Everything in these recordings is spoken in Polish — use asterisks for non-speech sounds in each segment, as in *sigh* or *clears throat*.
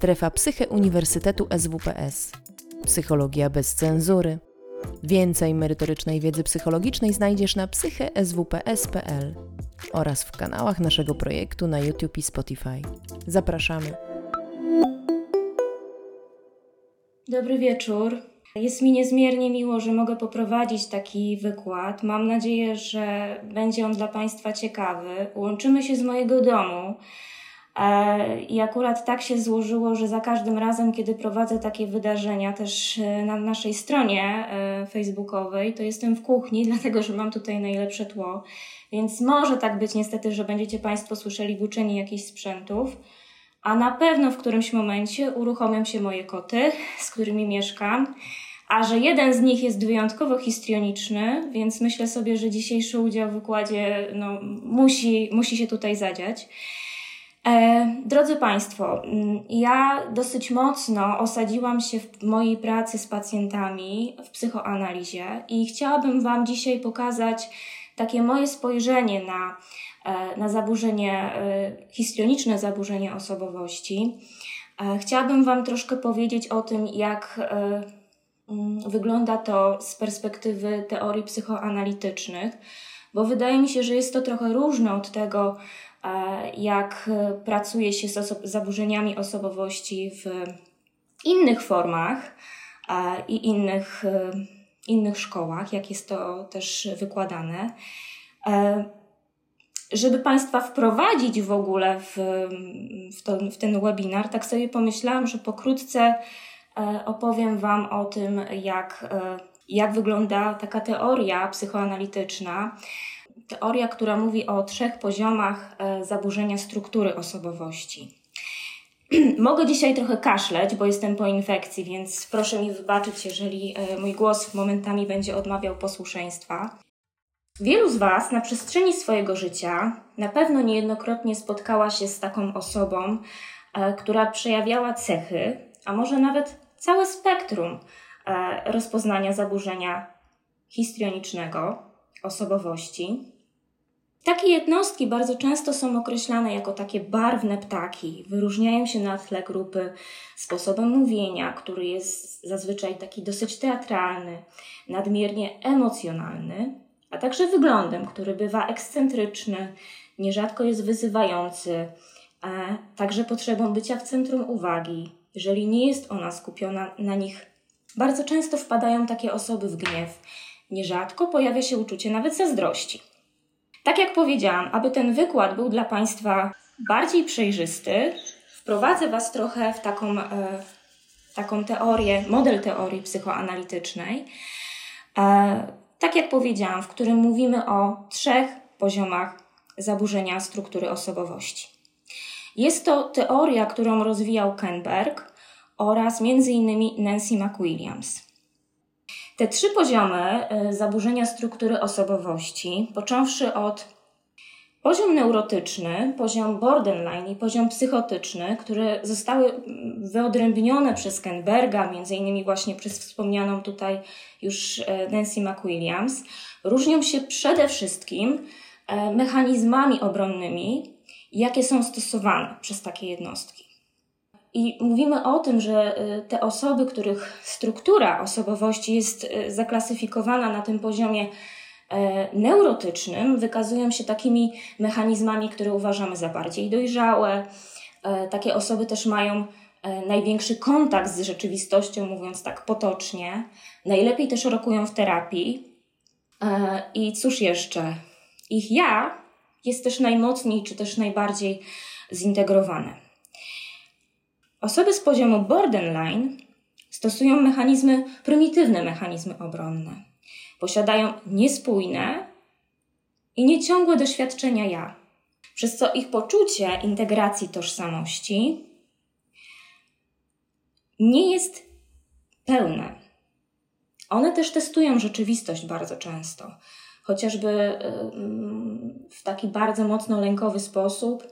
Strefa Psyche Uniwersytetu SWPS. Psychologia bez cenzury. Więcej merytorycznej wiedzy psychologicznej znajdziesz na psycheswps.pl oraz w kanałach naszego projektu na YouTube i Spotify. Zapraszamy. Dobry wieczór. Jest mi niezmiernie miło, że mogę poprowadzić taki wykład. Mam nadzieję, że będzie on dla Państwa ciekawy. Łączymy się z mojego domu. E, I akurat tak się złożyło, że za każdym razem, kiedy prowadzę takie wydarzenia też e, na naszej stronie e, facebookowej, to jestem w kuchni, *laughs* dlatego że mam tutaj najlepsze tło. Więc może tak być niestety, że będziecie Państwo słyszeli buczenie jakichś sprzętów. A na pewno w którymś momencie uruchomią się moje koty, z którymi mieszkam. A że jeden z nich jest wyjątkowo histrioniczny, więc myślę sobie, że dzisiejszy udział w wykładzie no, musi, musi się tutaj zadziać. E, drodzy Państwo, mm, ja dosyć mocno osadziłam się w mojej pracy z pacjentami w psychoanalizie i chciałabym Wam dzisiaj pokazać takie moje spojrzenie na, e, na zaburzenie, e, histrioniczne zaburzenie osobowości. Chciałabym Wam troszkę powiedzieć o tym, jak mm, wygląda to z perspektywy teorii psychoanalitycznych, bo wydaje mi się, że jest to trochę różne od tego, jak pracuje się z zaburzeniami osobowości w innych formach i innych innych szkołach, jak jest to też wykładane. E, żeby Państwa wprowadzić w ogóle w, w, to, w ten webinar, tak sobie pomyślałam, że pokrótce e, opowiem Wam o tym, jak, e, jak wygląda taka teoria psychoanalityczna. Teoria, która mówi o trzech poziomach zaburzenia struktury osobowości. *clears throat* Mogę dzisiaj trochę kaszleć, bo jestem po infekcji, więc proszę mi wybaczyć, jeżeli e, mój głos momentami będzie odmawiał posłuszeństwa. Wielu z Was na przestrzeni swojego życia na pewno niejednokrotnie spotkała się z taką osobą, e, która przejawiała cechy, a może nawet całe spektrum e, rozpoznania zaburzenia histrionicznego osobowości. Takie jednostki bardzo często są określane jako takie barwne ptaki. Wyróżniają się na tle grupy sposobem mówienia, który jest zazwyczaj taki dosyć teatralny, nadmiernie emocjonalny, a także wyglądem, który bywa ekscentryczny, nierzadko jest wyzywający, a także potrzebą bycia w centrum uwagi. Jeżeli nie jest ona skupiona na nich, bardzo często wpadają takie osoby w gniew. Nierzadko pojawia się uczucie nawet zazdrości. Tak jak powiedziałam, aby ten wykład był dla Państwa bardziej przejrzysty, wprowadzę Was trochę w taką, e, taką teorię, model teorii psychoanalitycznej. E, tak jak powiedziałam, w którym mówimy o trzech poziomach zaburzenia struktury osobowości. Jest to teoria, którą rozwijał Kenberg oraz m.in. Nancy McWilliams. Te trzy poziomy y, zaburzenia struktury osobowości, począwszy od poziom neurotyczny, poziom borderline i poziom psychotyczny, które zostały mm, wyodrębnione przez Kenberga, między innymi właśnie przez wspomnianą tutaj już y, Nancy McWilliams, różnią się przede wszystkim y, mechanizmami obronnymi, jakie są stosowane przez takie jednostki. I mówimy o tym, że y, te osoby, których struktura osobowości jest y, zaklasyfikowana na tym poziomie e, neurotycznym, wykazują się takimi mechanizmami, które uważamy za bardziej dojrzałe. E, takie osoby też mają e, największy kontakt z rzeczywistością, mówiąc tak potocznie. Najlepiej też rokują w terapii. I cóż jeszcze? Ich ja jest też najmocniej, czy też najbardziej zintegrowane. Osoby z poziomu borderline stosują mechanizmy, prymitywne mechanizmy obronne. Posiadają niespójne i nieciągłe doświadczenia ja, przez co ich poczucie integracji tożsamości nie jest pełne. One też testują rzeczywistość bardzo często, chociażby w taki bardzo mocno lękowy sposób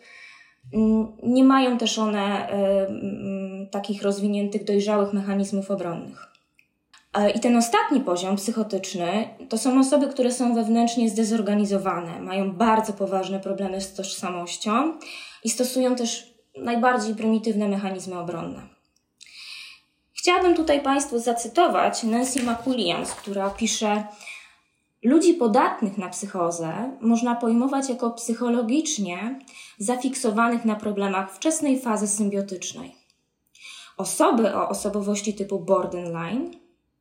nie mają też one y, takich rozwiniętych, dojrzałych mechanizmów obronnych. E, I ten ostatni poziom psychotyczny to są osoby, które są wewnętrznie zdezorganizowane, mają bardzo poważne problemy z tożsamością i stosują też najbardziej prymitywne mechanizmy obronne. Chciałabym tutaj Państwu zacytować Nancy McWilliams, która pisze: Ludzi podatnych na psychozę można pojmować jako psychologicznie zafiksowanych na problemach wczesnej fazy symbiotycznej. Osoby o osobowości typu borderline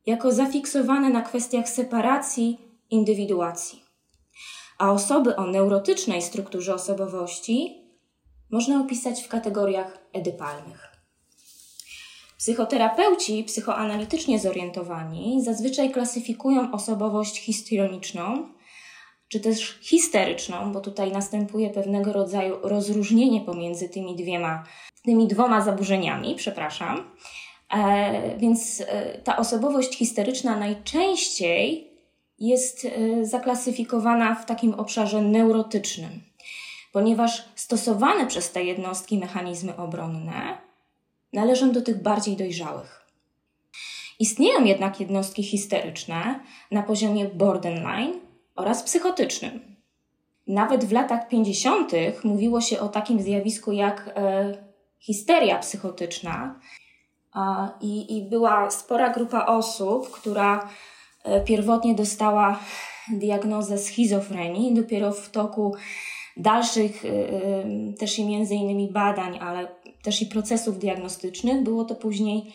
jako zafiksowane na kwestiach separacji, indywiduacji. A osoby o neurotycznej strukturze osobowości można opisać w kategoriach edypalnych. Psychoterapeuci psychoanalitycznie zorientowani zazwyczaj klasyfikują osobowość histrioniczną, czy też histeryczną, bo tutaj następuje pewnego rodzaju rozróżnienie pomiędzy tymi dwiema, tymi dwoma zaburzeniami, przepraszam. E, więc e, ta osobowość histeryczna najczęściej jest e, zaklasyfikowana w takim obszarze neurotycznym, ponieważ stosowane przez te jednostki mechanizmy obronne należą do tych bardziej dojrzałych. Istnieją jednak jednostki histeryczne na poziomie borderline oraz psychotycznym. Nawet w latach 50. mówiło się o takim zjawisku jak e, histeria psychotyczna, a, i, i była spora grupa osób, która e, pierwotnie dostała diagnozę schizofrenii. Dopiero w toku dalszych e, e, też i między innymi badań, ale też i procesów diagnostycznych było to później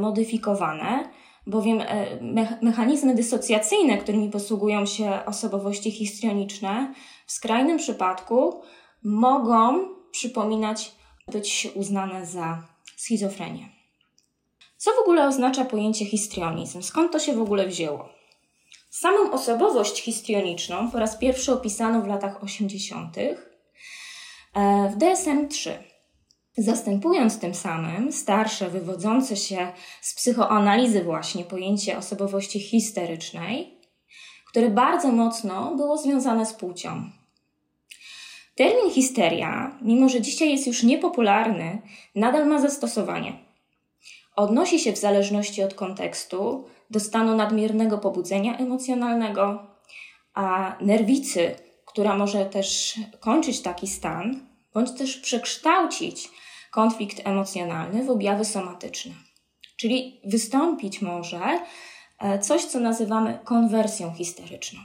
modyfikowane, bowiem mechanizmy dysocjacyjne, którymi posługują się osobowości histrioniczne, w skrajnym przypadku mogą przypominać być uznane za schizofrenię. Co w ogóle oznacza pojęcie histrionizm? Skąd to się w ogóle wzięło? Samą osobowość histrioniczną po raz pierwszy opisano w latach 80. E, w DSM-3. Zastępując tym samym starsze, wywodzące się z psychoanalizy właśnie pojęcie osobowości histerycznej, które bardzo mocno było związane z płcią. Termin histeria, mimo że dzisiaj jest już niepopularny, nadal ma zastosowanie odnosi się w zależności od kontekstu do stanu nadmiernego pobudzenia emocjonalnego, a nerwicy, która może też kończyć taki stan, bądź też przekształcić konflikt emocjonalny w objawy somatyczne. Czyli wystąpić może e, coś, co nazywamy konwersją histeryczną.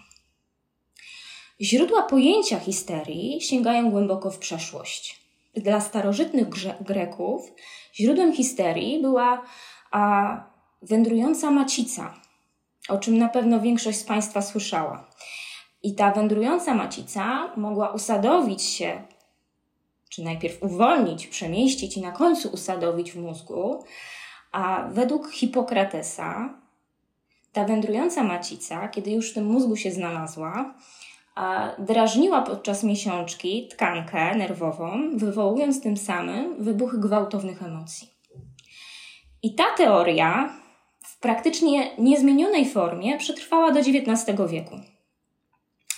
Źródła pojęcia histerii sięgają głęboko w przeszłość. Dla starożytnych Greków Źródłem histerii była a, wędrująca macica, o czym na pewno większość z Państwa słyszała. I ta wędrująca macica mogła usadowić się, czy najpierw uwolnić, przemieścić i na końcu usadowić w mózgu, a według Hipokratesa ta wędrująca macica, kiedy już w tym mózgu się znalazła, drażniła podczas miesiączki tkankę nerwową, wywołując tym samym wybuchy gwałtownych emocji. I ta teoria w praktycznie niezmienionej formie przetrwała do XIX wieku.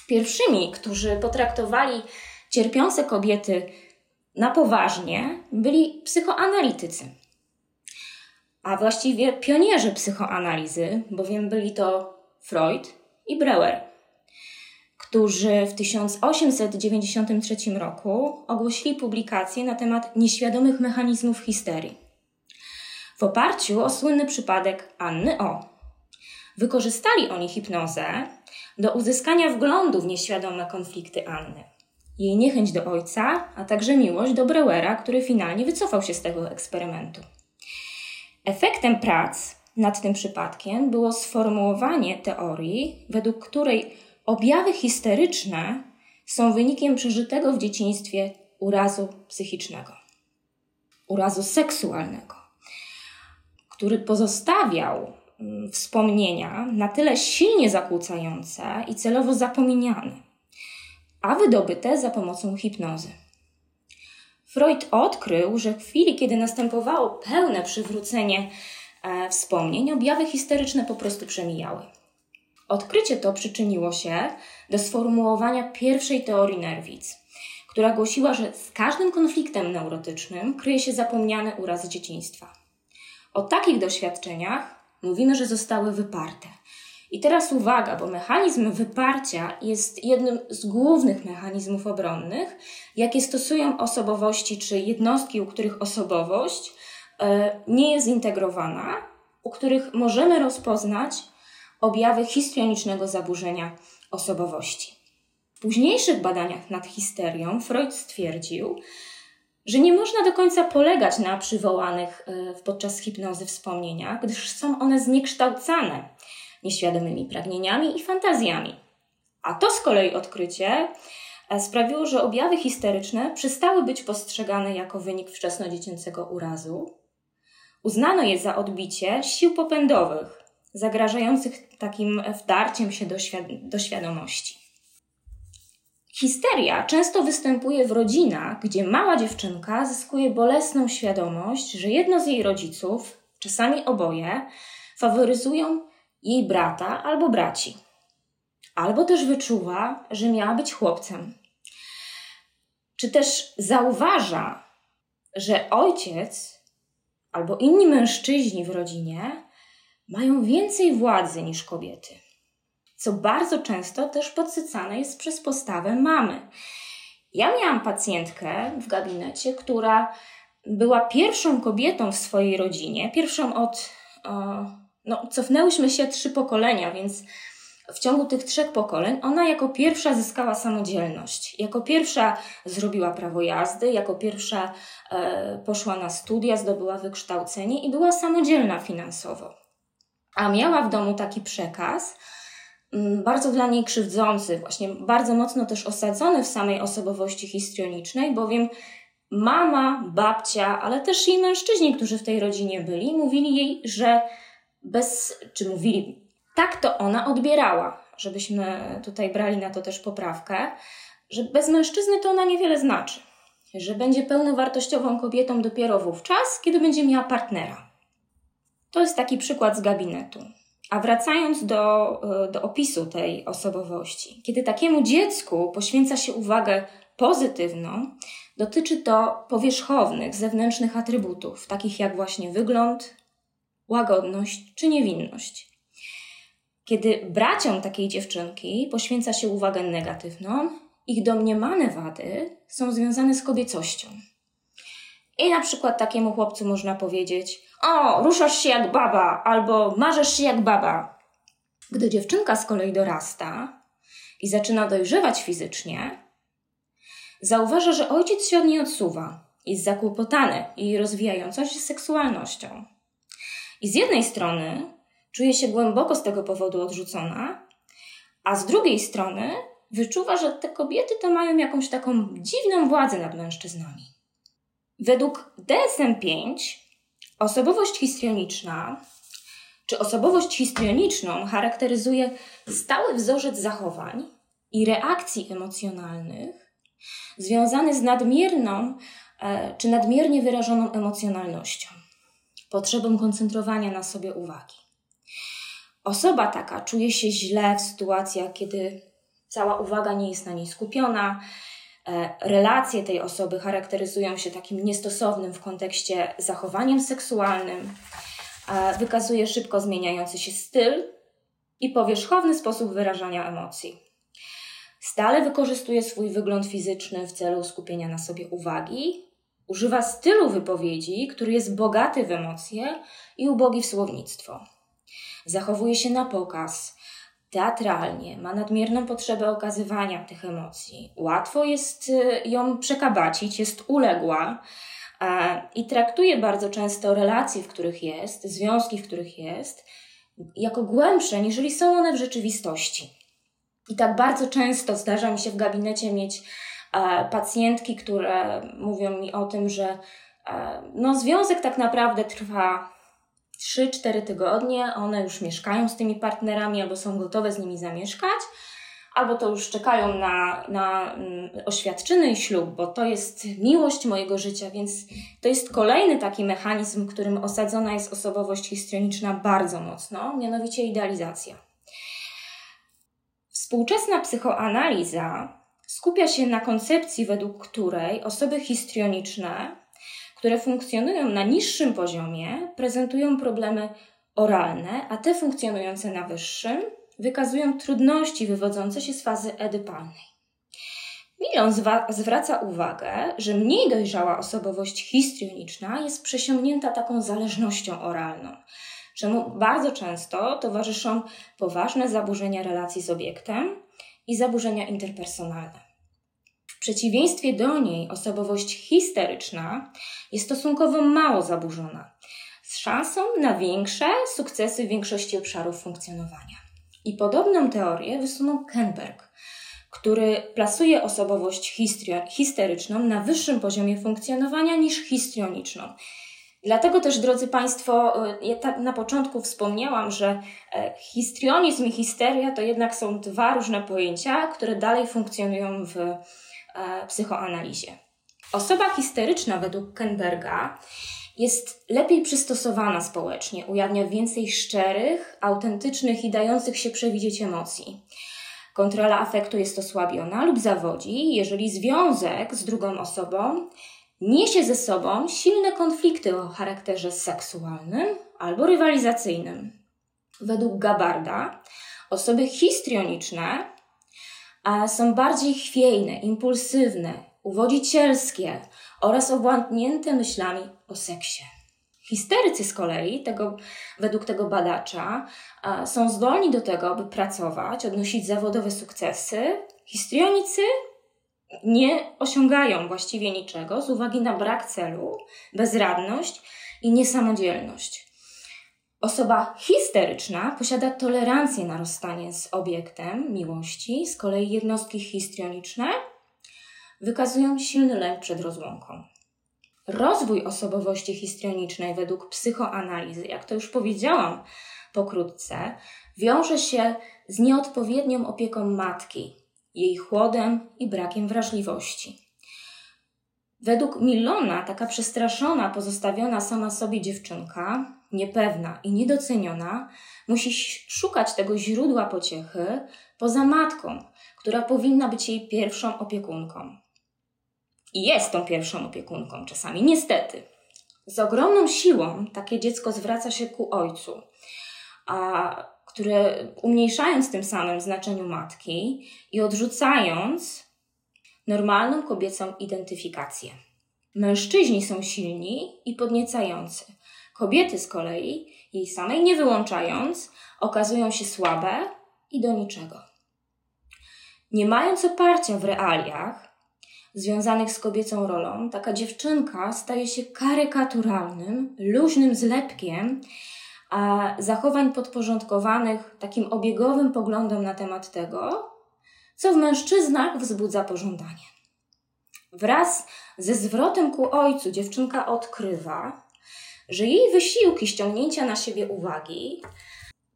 Pierwszymi, którzy potraktowali cierpiące kobiety na poważnie, byli psychoanalitycy. A właściwie pionierzy psychoanalizy, bowiem byli to Freud i Breuer którzy w 1893 roku ogłosili publikację na temat nieświadomych mechanizmów histerii. W oparciu o słynny przypadek Anny O. Wykorzystali oni hipnozę do uzyskania wglądu w nieświadome konflikty Anny. Jej niechęć do ojca, a także miłość do Breuera, który finalnie wycofał się z tego eksperymentu. Efektem prac nad tym przypadkiem było sformułowanie teorii, według której Objawy histeryczne są wynikiem przeżytego w dzieciństwie urazu psychicznego, urazu seksualnego, który pozostawiał mm, wspomnienia na tyle silnie zakłócające i celowo zapomniane, a wydobyte za pomocą hipnozy. Freud odkrył, że w chwili, kiedy następowało pełne przywrócenie e, wspomnień, objawy histeryczne po prostu przemijały. Odkrycie to przyczyniło się do sformułowania pierwszej teorii nerwic, która głosiła, że z każdym konfliktem neurotycznym kryje się zapomniany uraz dzieciństwa. O takich doświadczeniach mówimy, że zostały wyparte I teraz uwaga, bo mechanizm wyparcia jest jednym z głównych mechanizmów obronnych, jakie stosują osobowości czy jednostki, u których osobowość e, nie jest zintegrowana, u których możemy rozpoznać objawy histrionicznego zaburzenia osobowości. W późniejszych badaniach nad histerią Freud stwierdził, że nie można do końca polegać na przywołanych e, podczas hipnozy wspomnieniach, gdyż są one zniekształcane nieświadomymi pragnieniami i fantazjami. A to z kolei odkrycie e, sprawiło, że objawy histeryczne przestały być postrzegane jako wynik wczesnodziecięcego urazu. Uznano je za odbicie sił popędowych, zagrażających takim wdarciem się do, świad- do świadomości. Histeria często występuje w rodzinach, gdzie mała dziewczynka zyskuje bolesną świadomość, że jedno z jej rodziców, czasami oboje, faworyzują jej brata albo braci. Albo też wyczuwa, że miała być chłopcem. Czy też zauważa, że ojciec albo inni mężczyźni w rodzinie mają więcej władzy niż kobiety. Co bardzo często też podsycane jest przez postawę mamy. Ja miałam pacjentkę w gabinecie, która była pierwszą kobietą w swojej rodzinie, pierwszą od. No, cofnęłyśmy się trzy pokolenia, więc w ciągu tych trzech pokoleń ona jako pierwsza zyskała samodzielność. Jako pierwsza zrobiła prawo jazdy, jako pierwsza e, poszła na studia, zdobyła wykształcenie i była samodzielna finansowo. A miała w domu taki przekaz, bardzo dla niej krzywdzący, właśnie bardzo mocno też osadzony w samej osobowości histrionicznej, bowiem mama, babcia, ale też i mężczyźni, którzy w tej rodzinie byli, mówili jej, że bez, czy mówili, tak to ona odbierała, żebyśmy tutaj brali na to też poprawkę, że bez mężczyzny to ona niewiele znaczy, że będzie pełnowartościową kobietą dopiero wówczas, kiedy będzie miała partnera. To jest taki przykład z gabinetu. A wracając do, e, do opisu tej osobowości, kiedy takiemu dziecku poświęca się uwagę pozytywną, dotyczy to powierzchownych, zewnętrznych atrybutów, takich jak właśnie wygląd, łagodność czy niewinność. Kiedy braciom takiej dziewczynki poświęca się uwagę negatywną, ich domniemane wady są związane z kobiecością. I na przykład takiemu chłopcu można powiedzieć: O, ruszasz się jak baba, albo marzesz się jak baba. Gdy dziewczynka z kolei dorasta i zaczyna dojrzewać fizycznie, zauważa, że ojciec się od niej odsuwa, jest zakłopotany jej rozwijającą się seksualnością. I z jednej strony czuje się głęboko z tego powodu odrzucona, a z drugiej strony wyczuwa, że te kobiety to mają jakąś taką dziwną władzę nad mężczyznami. Według DSM-5 osobowość histrioniczna czy osobowość histrioniczną charakteryzuje stały wzorzec zachowań i reakcji emocjonalnych związany z nadmierną e, czy nadmiernie wyrażoną emocjonalnością potrzebą koncentrowania na sobie uwagi. Osoba taka czuje się źle w sytuacjach, kiedy cała uwaga nie jest na niej skupiona. E, relacje tej osoby charakteryzują się takim niestosownym w kontekście zachowaniem seksualnym. E, wykazuje szybko zmieniający się styl i powierzchowny sposób wyrażania emocji. Stale wykorzystuje swój wygląd fizyczny w celu skupienia na sobie uwagi Używa stylu wypowiedzi, który jest bogaty w emocje i ubogi w słownictwo. Zachowuje się na pokaz, teatralnie, ma nadmierną potrzebę okazywania tych emocji. Łatwo jest y, ją przekabacić, jest uległa i traktuje bardzo często relacje, w których jest, związki, w których jest, jako głębsze, niżeli są one w rzeczywistości. I tak bardzo często zdarza mi się w gabinecie mieć pacjentki, które mówią mi o tym, że e, no, związek tak naprawdę trwa 3-4 tygodnie, one już mieszkają z tymi partnerami albo są gotowe z nimi zamieszkać, albo to już czekają na, na mm, oświadczyny i ślub, bo to jest miłość mojego życia, więc to jest kolejny taki mechanizm, którym osadzona jest osobowość histrioniczna bardzo mocno, mianowicie idealizacja. Współczesna psychoanaliza skupia się na koncepcji, według której osoby histrioniczne, które funkcjonują na niższym poziomie, prezentują problemy oralne, a te funkcjonujące na wyższym wykazują trudności wywodzące się z fazy edypalnej. Milon zwraca uwagę, że mniej dojrzała osobowość histrioniczna jest przesiągnięta taką zależnością oralną, czemu bardzo często towarzyszą poważne zaburzenia relacji z obiektem i zaburzenia interpersonalne. W przeciwieństwie do niej osobowość histeryczna jest stosunkowo mało zaburzona, z szansą na większe sukcesy w większości obszarów funkcjonowania. I podobną teorię wysunął Kenberg, który plasuje osobowość histeryczną na wyższym poziomie funkcjonowania niż histrioniczną. Dlatego też, drodzy Państwo, ja tak na początku wspomniałam, że e, histrionizm i histeria to jednak są dwa różne pojęcia, które dalej funkcjonują w e, psychoanalizie. Osoba histeryczna według Kenberga jest lepiej przystosowana społecznie, ujawnia więcej szczerych, autentycznych i dających się przewidzieć emocji. Kontrola afektu jest osłabiona lub zawodzi, jeżeli związek z drugą osobą niesie ze sobą silne konflikty o charakterze seksualnym albo rywalizacyjnym. Według Gabarda osoby histrioniczne są bardziej chwiejne, impulsywne, uwodzicielskie oraz owładnięte myślami o seksie. Histerycy z kolei, tego, według tego badacza, są zdolni do tego, aby pracować, odnosić zawodowe sukcesy. Histrionicy nie osiągają właściwie niczego z uwagi na brak celu, bezradność i niesamodzielność. Osoba histeryczna posiada tolerancję na rozstanie z obiektem miłości, z kolei jednostki histrioniczne wykazują silny lęk przed rozłąką. Rozwój osobowości histrionicznej według psychoanalizy, jak to już powiedziałam pokrótce, wiąże się z nieodpowiednią opieką matki, jej chłodem i brakiem wrażliwości. Według Milona taka przestraszona, pozostawiona sama sobie dziewczynka, niepewna i niedoceniona, musi szukać tego źródła pociechy poza matką, która powinna być jej pierwszą opiekunką. I jest tą pierwszą opiekunką czasami, niestety. Z ogromną siłą takie dziecko zwraca się ku ojcu, a, które umniejszając tym samym znaczeniu matki i odrzucając normalną kobiecą identyfikację. Mężczyźni są silni i podniecający. Kobiety z kolei, jej samej nie wyłączając, okazują się słabe i do niczego. Nie mając oparcia w realiach, związanych z kobiecą rolą, taka dziewczynka staje się karykaturalnym, luźnym zlepkiem a zachowań podporządkowanych takim obiegowym poglądom na temat tego, co w mężczyznach wzbudza pożądanie. Wraz ze zwrotem ku ojcu dziewczynka odkrywa, że jej wysiłki ściągnięcia na siebie uwagi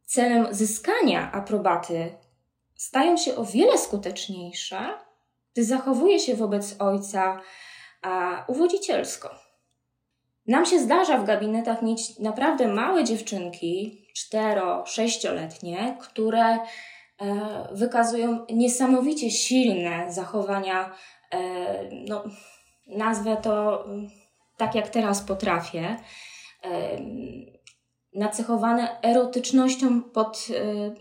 celem zyskania aprobaty stają się o wiele skuteczniejsze gdy zachowuje się wobec ojca a, uwodzicielsko. Nam się zdarza w gabinetach mieć naprawdę małe dziewczynki, cztero-sześcioletnie, które e, wykazują niesamowicie silne zachowania, e, no, nazwę to mm, tak jak teraz potrafię, e, nacechowane erotycznością pod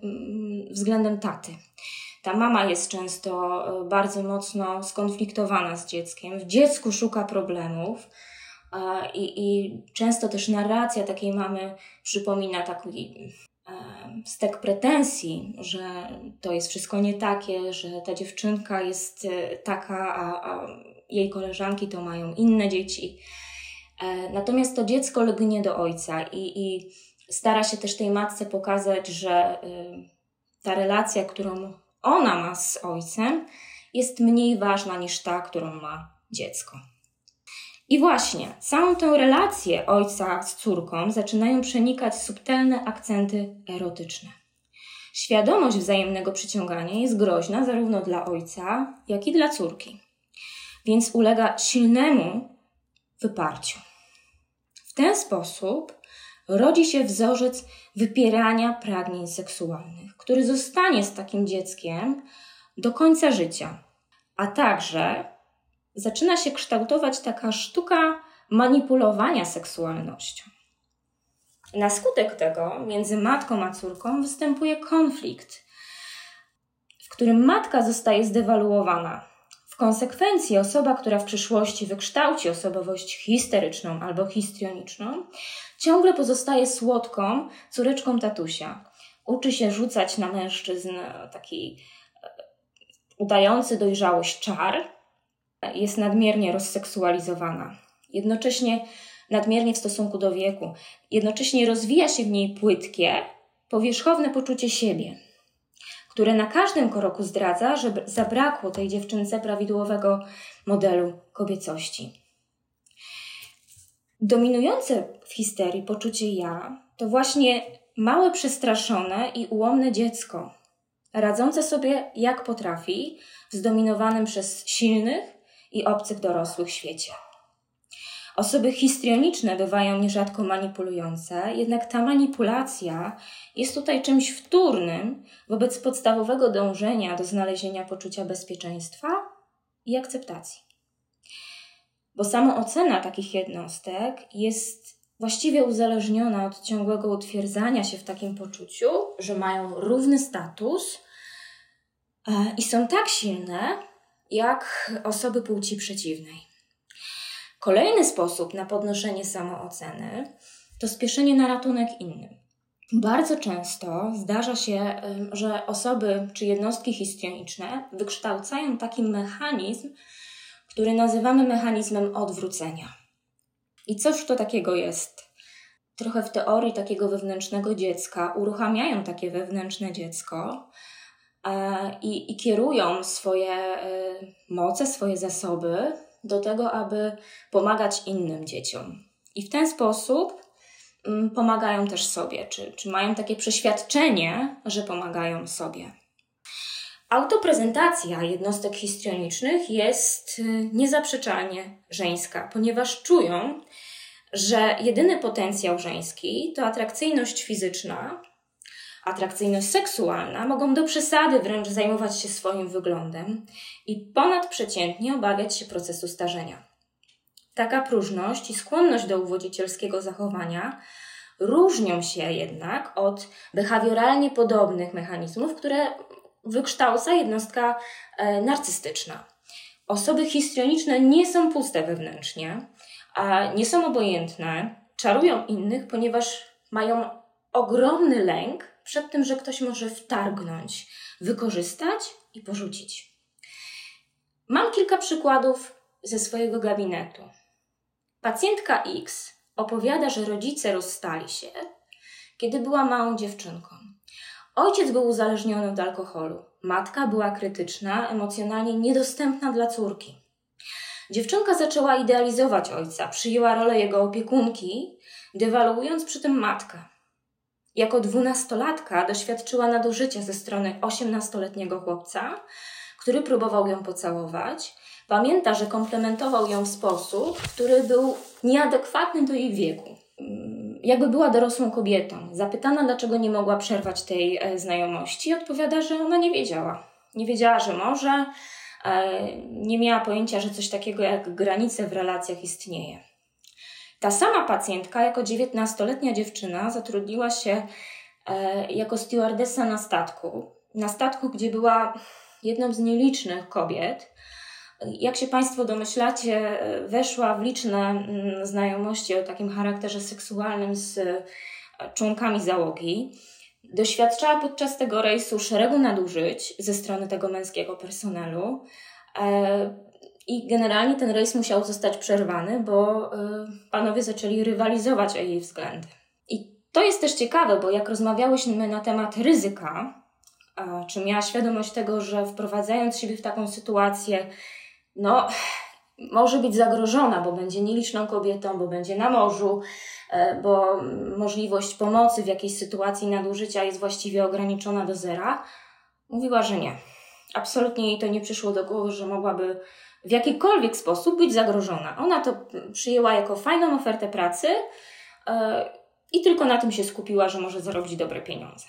mm, względem taty. Ta mama jest często bardzo mocno skonfliktowana z dzieckiem, w dziecku szuka problemów. I, I często też narracja takiej mamy przypomina taki e, stek pretensji, że to jest wszystko nie takie, że ta dziewczynka jest e, taka, a, a jej koleżanki to mają inne dzieci. Natomiast to dziecko lgnie do ojca i, i stara się też tej matce pokazać, że ta relacja, którą ona ma z ojcem, jest mniej ważna niż ta, którą ma dziecko. I właśnie, całą tę relację ojca z córką zaczynają przenikać subtelne akcenty erotyczne. Świadomość wzajemnego przyciągania jest groźna zarówno dla ojca, jak i dla córki, więc ulega silnemu wyparciu. W ten sposób rodzi się wzorzec wypierania pragnień seksualnych, który zostanie z takim dzieckiem do końca życia. A także zaczyna się kształtować taka sztuka manipulowania seksualnością. Na skutek tego między matką a córką występuje konflikt, w którym matka zostaje zdewaluowana. W konsekwencji osoba, która w przyszłości wykształci osobowość histeryczną albo histrioniczną, ciągle pozostaje słodką córeczką tatusia. Uczy się rzucać na mężczyzn taki e, udający dojrzałość czar, jest nadmiernie rozseksualizowana. Jednocześnie nadmiernie w stosunku do wieku. Jednocześnie rozwija się w niej płytkie, powierzchowne poczucie siebie, które na każdym kroku zdradza, że zabrakło tej dziewczynce prawidłowego modelu kobiecości. Dominujące w histerii poczucie ja to właśnie małe, przestraszone i ułomne dziecko, radzące sobie jak potrafi zdominowanym przez silnych i obcych dorosłych świecie. Osoby histrioniczne bywają nierzadko manipulujące, jednak ta manipulacja jest tutaj czymś wtórnym wobec podstawowego dążenia do znalezienia poczucia bezpieczeństwa i akceptacji. Bo samoocena takich jednostek jest właściwie uzależniona od ciągłego utwierdzania się w takim poczuciu, że mają równy status e, i są tak silne jak osoby płci przeciwnej. Kolejny sposób na podnoszenie samooceny to spieszenie na ratunek innym. Bardzo często zdarza się, że osoby czy jednostki histrioniczne wykształcają taki mechanizm, który nazywamy mechanizmem odwrócenia. I cóż to takiego jest? Trochę w teorii takiego wewnętrznego dziecka uruchamiają takie wewnętrzne dziecko i, i kierują swoje e, moce, swoje zasoby do tego, aby pomagać innym dzieciom. I w ten sposób mm, pomagają też sobie, czy, czy mają takie przeświadczenie, że pomagają sobie. Autoprezentacja jednostek histrionicznych jest y, niezaprzeczalnie żeńska, ponieważ czują, że jedyny potencjał żeński to atrakcyjność fizyczna, atrakcyjność seksualna, mogą do przesady wręcz zajmować się swoim wyglądem i ponadprzeciętnie obawiać się procesu starzenia. Taka próżność i skłonność do uwodzicielskiego zachowania różnią się jednak od behawioralnie podobnych mechanizmów, które wykształca jednostka e, narcystyczna. Osoby histrioniczne nie są puste wewnętrznie, a nie są obojętne, czarują innych, ponieważ mają ogromny lęk przed tym, że ktoś może wtargnąć, wykorzystać i porzucić. Mam kilka przykładów ze swojego gabinetu. Pacjentka X opowiada, że rodzice rozstali się, kiedy była małą dziewczynką. Ojciec był uzależniony od alkoholu, matka była krytyczna, emocjonalnie niedostępna dla córki. Dziewczynka zaczęła idealizować ojca, przyjęła rolę jego opiekunki, dewaluując przy tym matkę. Jako dwunastolatka doświadczyła nadużycia ze strony osiemnastoletniego chłopca, który próbował ją pocałować. Pamięta, że komplementował ją w sposób, który był nieadekwatny do jej wieku. Mm, jakby była dorosłą kobietą. Zapytana, dlaczego nie mogła przerwać tej e, znajomości, odpowiada, że ona nie wiedziała. Nie wiedziała, że może, e, nie miała pojęcia, że coś takiego jak granice w relacjach istnieje. Ta sama pacjentka, jako 19-letnia dziewczyna, zatrudniła się e, jako stewardessa na statku. Na statku, gdzie była jedną z nielicznych kobiet. Jak się Państwo domyślacie, weszła w liczne mm, znajomości o takim charakterze seksualnym z e, członkami załogi. Doświadczała podczas tego rejsu szeregu nadużyć ze strony tego męskiego personelu. I generalnie ten rejs musiał zostać przerwany, bo y, panowie zaczęli rywalizować o jej względy. I to jest też ciekawe, bo jak rozmawiałyśmy na temat ryzyka, czy miała świadomość tego, że wprowadzając siebie w taką sytuację, no, może być zagrożona, bo będzie nieliczną kobietą, bo będzie na morzu, e, bo możliwość pomocy w jakiejś sytuacji nadużycia jest właściwie ograniczona do zera, mówiła, że nie. Absolutnie jej to nie przyszło do głowy, że mogłaby w jakikolwiek sposób być zagrożona. Ona to przyjęła jako fajną ofertę pracy yy, i tylko na tym się skupiła, że może zarobić dobre pieniądze.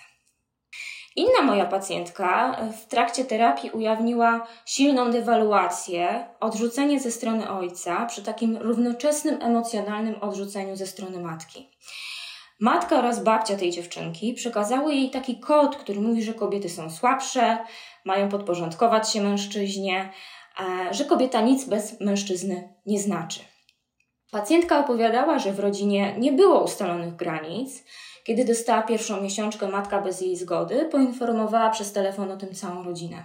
Inna moja pacjentka w trakcie terapii ujawniła silną dewaluację, odrzucenie ze strony ojca przy takim równoczesnym emocjonalnym odrzuceniu ze strony matki. Matka oraz babcia tej dziewczynki przekazały jej taki kod, który mówi, że kobiety są słabsze, mają podporządkować się mężczyźnie, e, że kobieta nic bez mężczyzny nie znaczy. Pacjentka opowiadała, że w rodzinie nie było ustalonych granic. Kiedy dostała pierwszą miesiączkę, matka bez jej zgody poinformowała przez telefon o tym całą rodzinę.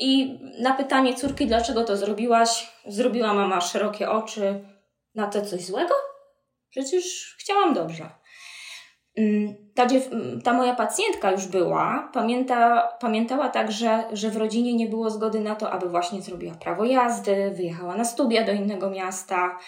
I na pytanie córki, dlaczego to zrobiłaś, zrobiła mama szerokie oczy. Na to coś złego? Przecież chciałam dobrze. Ta, ta moja pacjentka już była, pamięta, pamiętała także, że w rodzinie nie było zgody na to, aby właśnie zrobiła prawo jazdy, wyjechała na studia do innego miasta.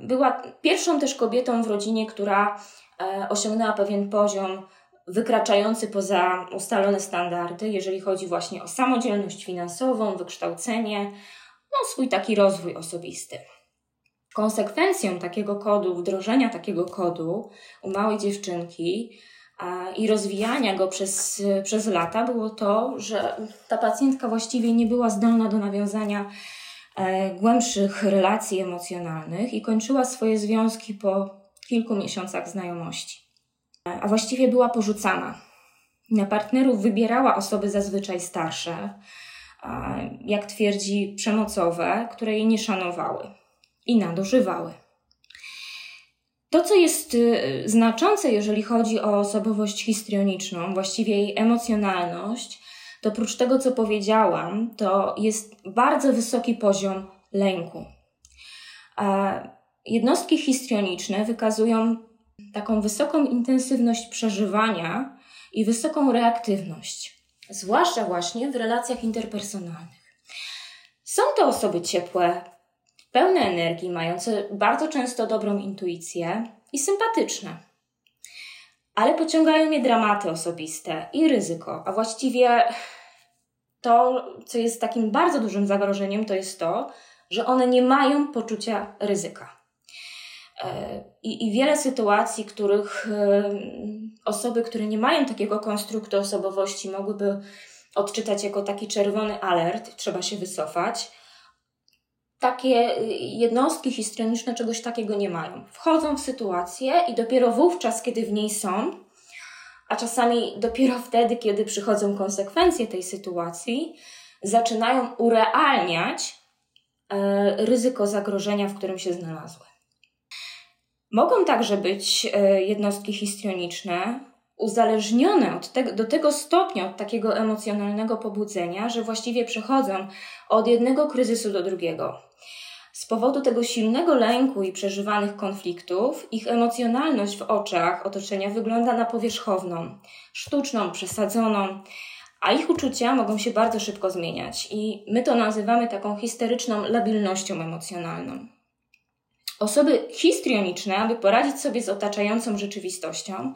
Była pierwszą też kobietą w rodzinie, która e, osiągnęła pewien poziom wykraczający poza ustalone standardy, jeżeli chodzi właśnie o samodzielność finansową, wykształcenie, no swój taki rozwój osobisty. Konsekwencją takiego kodu, wdrożenia takiego kodu u małej dziewczynki i rozwijania go przez, przez lata było to, że ta pacjentka właściwie nie była zdolna do nawiązania e, głębszych relacji emocjonalnych i kończyła swoje związki po kilku miesiącach znajomości. A właściwie była porzucana. Na partnerów wybierała osoby zazwyczaj starsze, jak twierdzi, przemocowe, które jej nie szanowały i nadużywały. To, co jest y, znaczące, jeżeli chodzi o osobowość histrioniczną, właściwie jej emocjonalność, to oprócz tego, co powiedziałam, to jest bardzo wysoki poziom lęku. Jednostki histrioniczne wykazują taką wysoką intensywność przeżywania i wysoką reaktywność, zwłaszcza właśnie w relacjach interpersonalnych. Są to osoby ciepłe, pełne energii, mające bardzo często dobrą intuicję i sympatyczne. Ale pociągają je dramaty osobiste i ryzyko, a właściwie to, co jest takim bardzo dużym zagrożeniem, to jest to, że one nie mają poczucia ryzyka. E, I, I, wiele sytuacji, których e, osoby, które nie mają takiego konstruktu osobowości, mogłyby odczytać jako taki czerwony alert, trzeba się wycofać, takie y, jednostki histrioniczne czegoś takiego nie mają. Wchodzą w sytuację i dopiero wówczas, kiedy w niej są, a czasami dopiero wtedy, kiedy przychodzą konsekwencje tej sytuacji, zaczynają urealniać e, ryzyko zagrożenia, w którym się znalazły. Mogą także być e, jednostki histrioniczne uzależnione od do tego stopnia od takiego emocjonalnego pobudzenia, że właściwie przechodzą od jednego kryzysu do drugiego. Z powodu tego silnego lęku i przeżywanych konfliktów, ich emocjonalność w oczach otoczenia wygląda na powierzchowną, sztuczną, przesadzoną, a ich uczucia mogą się bardzo szybko zmieniać i my to nazywamy taką histeryczną labilnością emocjonalną. Osoby histrioniczne, aby poradzić sobie z otaczającą rzeczywistością,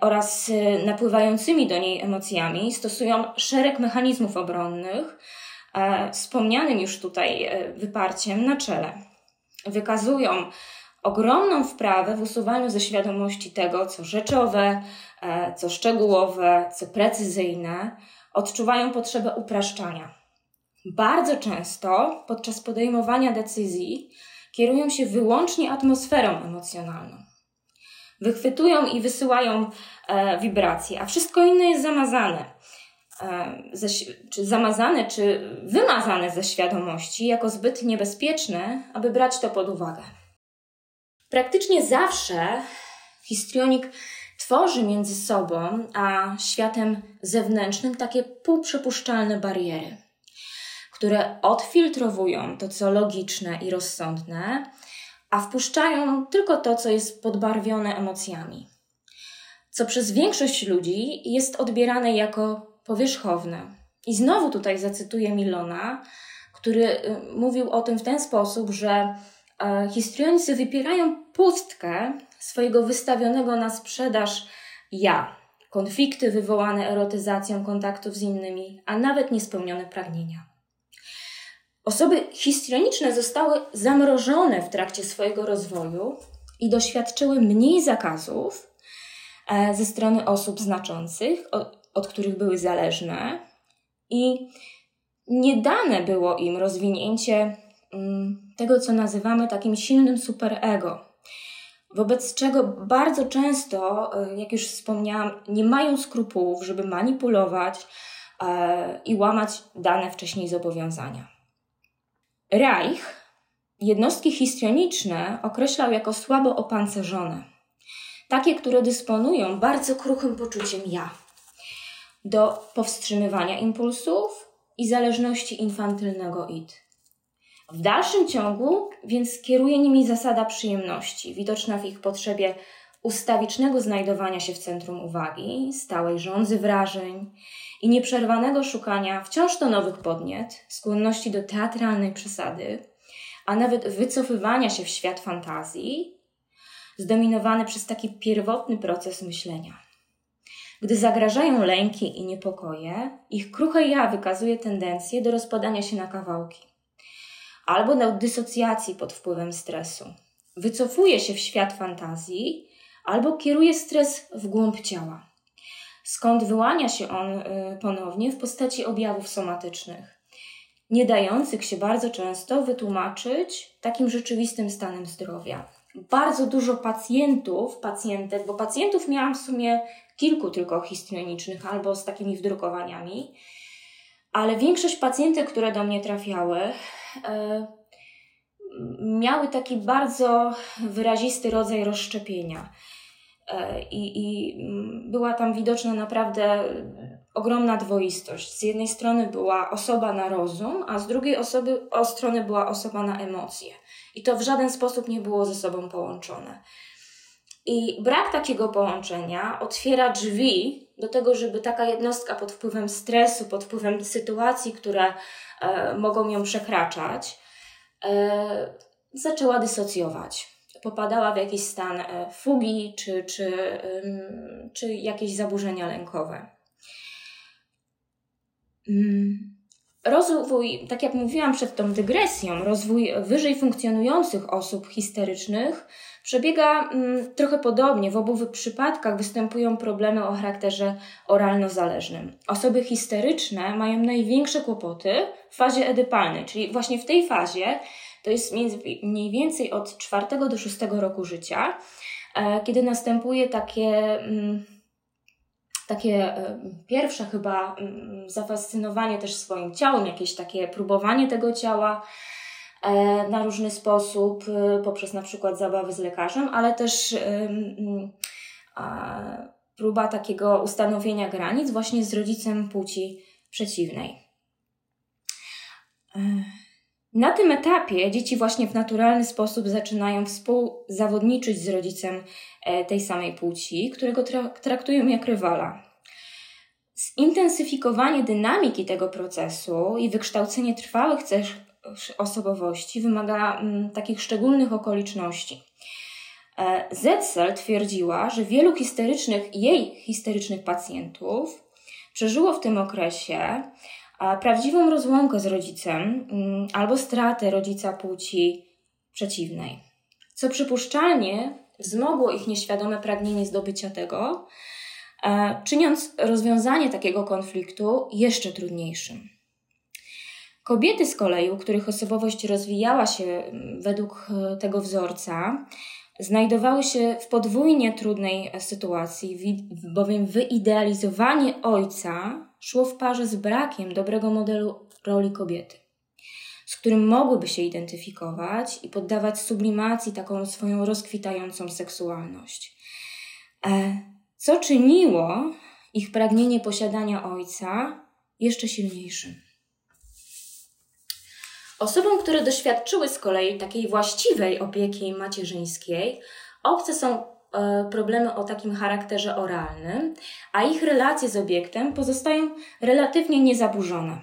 oraz e, napływającymi do niej emocjami stosują szereg mechanizmów obronnych, e, wspomnianym już tutaj wyparciem na czele. Wykazują ogromną wprawę w usuwaniu ze świadomości tego, co rzeczowe, co szczegółowe, co precyzyjne, odczuwają potrzebę upraszczania. Bardzo często podczas podejmowania decyzji kierują się wyłącznie atmosferą emocjonalną wychwytują i wysyłają e, wibracje, a wszystko inne jest zamazane. E, ze, czy zamazane, czy wymazane ze świadomości jako zbyt niebezpieczne, aby brać to pod uwagę. Praktycznie zawsze histrionik tworzy między sobą a światem zewnętrznym takie półprzypuszczalne bariery, które odfiltrowują to, co logiczne i rozsądne, a wpuszczają tylko to, co jest podbarwione emocjami, co przez większość ludzi jest odbierane jako powierzchowne. I znowu tutaj zacytuję Milona, który y, mówił o tym w ten sposób, że e, histrionicy wypierają pustkę swojego wystawionego na sprzedaż ja, konflikty wywołane erotyzacją kontaktów z innymi, a nawet niespełnione pragnienia. Osoby histrioniczne zostały zamrożone w trakcie swojego rozwoju i doświadczyły mniej zakazów e, ze strony osób znaczących, od których były zależne, i nie dane było im rozwinięcie mm, tego, co nazywamy takim silnym superego. wobec czego bardzo często, e, jak już wspomniałam, nie mają skrupułów, żeby manipulować e, i łamać dane wcześniej zobowiązania. Reich jednostki histrioniczne określał jako słabo opancerzone, takie, które dysponują bardzo kruchym poczuciem ja, do powstrzymywania impulsów i zależności infantylnego id. W dalszym ciągu więc kieruje nimi zasada przyjemności, widoczna w ich potrzebie ustawicznego znajdowania się w centrum uwagi, stałej rządzy wrażeń i nieprzerwanego szukania wciąż to nowych podniet, skłonności do teatralnej przesady, a nawet wycofywania się w świat fantazji, zdominowany przez taki pierwotny proces myślenia. Gdy zagrażają lęki i niepokoje, ich kruche ja wykazuje tendencję do rozpadania się na kawałki albo do dysocjacji pod wpływem stresu. Wycofuje się w świat fantazji albo kieruje stres w głąb ciała, skąd wyłania się on y, ponownie w postaci objawów somatycznych, nie dających się bardzo często wytłumaczyć takim rzeczywistym stanem zdrowia. Bardzo dużo pacjentów, pacjentek, bo pacjentów miałam w sumie kilku tylko histrionicznych albo z takimi wdrukowaniami, ale większość pacjentek, które do mnie trafiały, e, miały taki bardzo wyrazisty rodzaj rozszczepienia. E, I, I była tam widoczna naprawdę ogromna dwoistość. Z jednej strony była osoba na rozum, a z drugiej osoby, o strony była osoba na emocje. I to w żaden sposób nie było ze sobą połączone. I brak takiego połączenia otwiera drzwi do tego, żeby taka jednostka pod wpływem stresu, pod wpływem sytuacji, które e, mogą ją przekraczać, e, zaczęła dysocjować. Popadała w jakiś stan e, fugi czy, czy, czy jakieś zaburzenia lękowe. Mm. Rozwój, tak jak mówiłam przed tą dygresją, rozwój wyżej funkcjonujących osób histerycznych przebiega mm, trochę podobnie. W obu przypadkach występują problemy o charakterze oralno-zależnym. Osoby histeryczne mają największe kłopoty w fazie edypalnej, czyli właśnie w tej fazie, to jest mniej więcej od 4 do 6 roku życia, e, kiedy następuje takie. Mm, takie e, pierwsze chyba mm, zafascynowanie też swoim ciałem, jakieś takie próbowanie tego ciała, E, na różny sposób, poprzez na przykład zabawy z lekarzem, ale też próba takiego ustanowienia granic właśnie z rodzicem płci przeciwnej. E, na tym etapie dzieci właśnie w naturalny sposób zaczynają współzawodniczyć z rodzicem tej samej płci, którego traktują jak rywala. Zintensyfikowanie dynamiki tego procesu i wykształcenie trwałych cech osobowości wymaga mm, takich szczególnych okoliczności. E, Zetzel twierdziła, że wielu histerycznych, jej histerycznych pacjentów przeżyło w tym okresie prawdziwą rozłąkę z rodzicem mm, albo stratę rodzica płci przeciwnej, co przypuszczalnie wzmogło ich nieświadome pragnienie zdobycia tego, e, czyniąc rozwiązanie takiego konfliktu jeszcze trudniejszym. Kobiety z kolei, u których osobowość rozwijała się mm, według e, tego wzorca, znajdowały się w podwójnie trudnej e, sytuacji, bowiem wyidealizowanie ojca szło w parze z brakiem dobrego modelu roli kobiety, z którym mogłyby się identyfikować i poddawać sublimacji taką swoją rozkwitającą seksualność. E, co czyniło ich pragnienie posiadania ojca jeszcze silniejszym. Osobom, które doświadczyły z kolei takiej właściwej opieki macierzyńskiej, obce są problemy o takim charakterze oralnym, a ich relacje z obiektem pozostają relatywnie niezaburzone.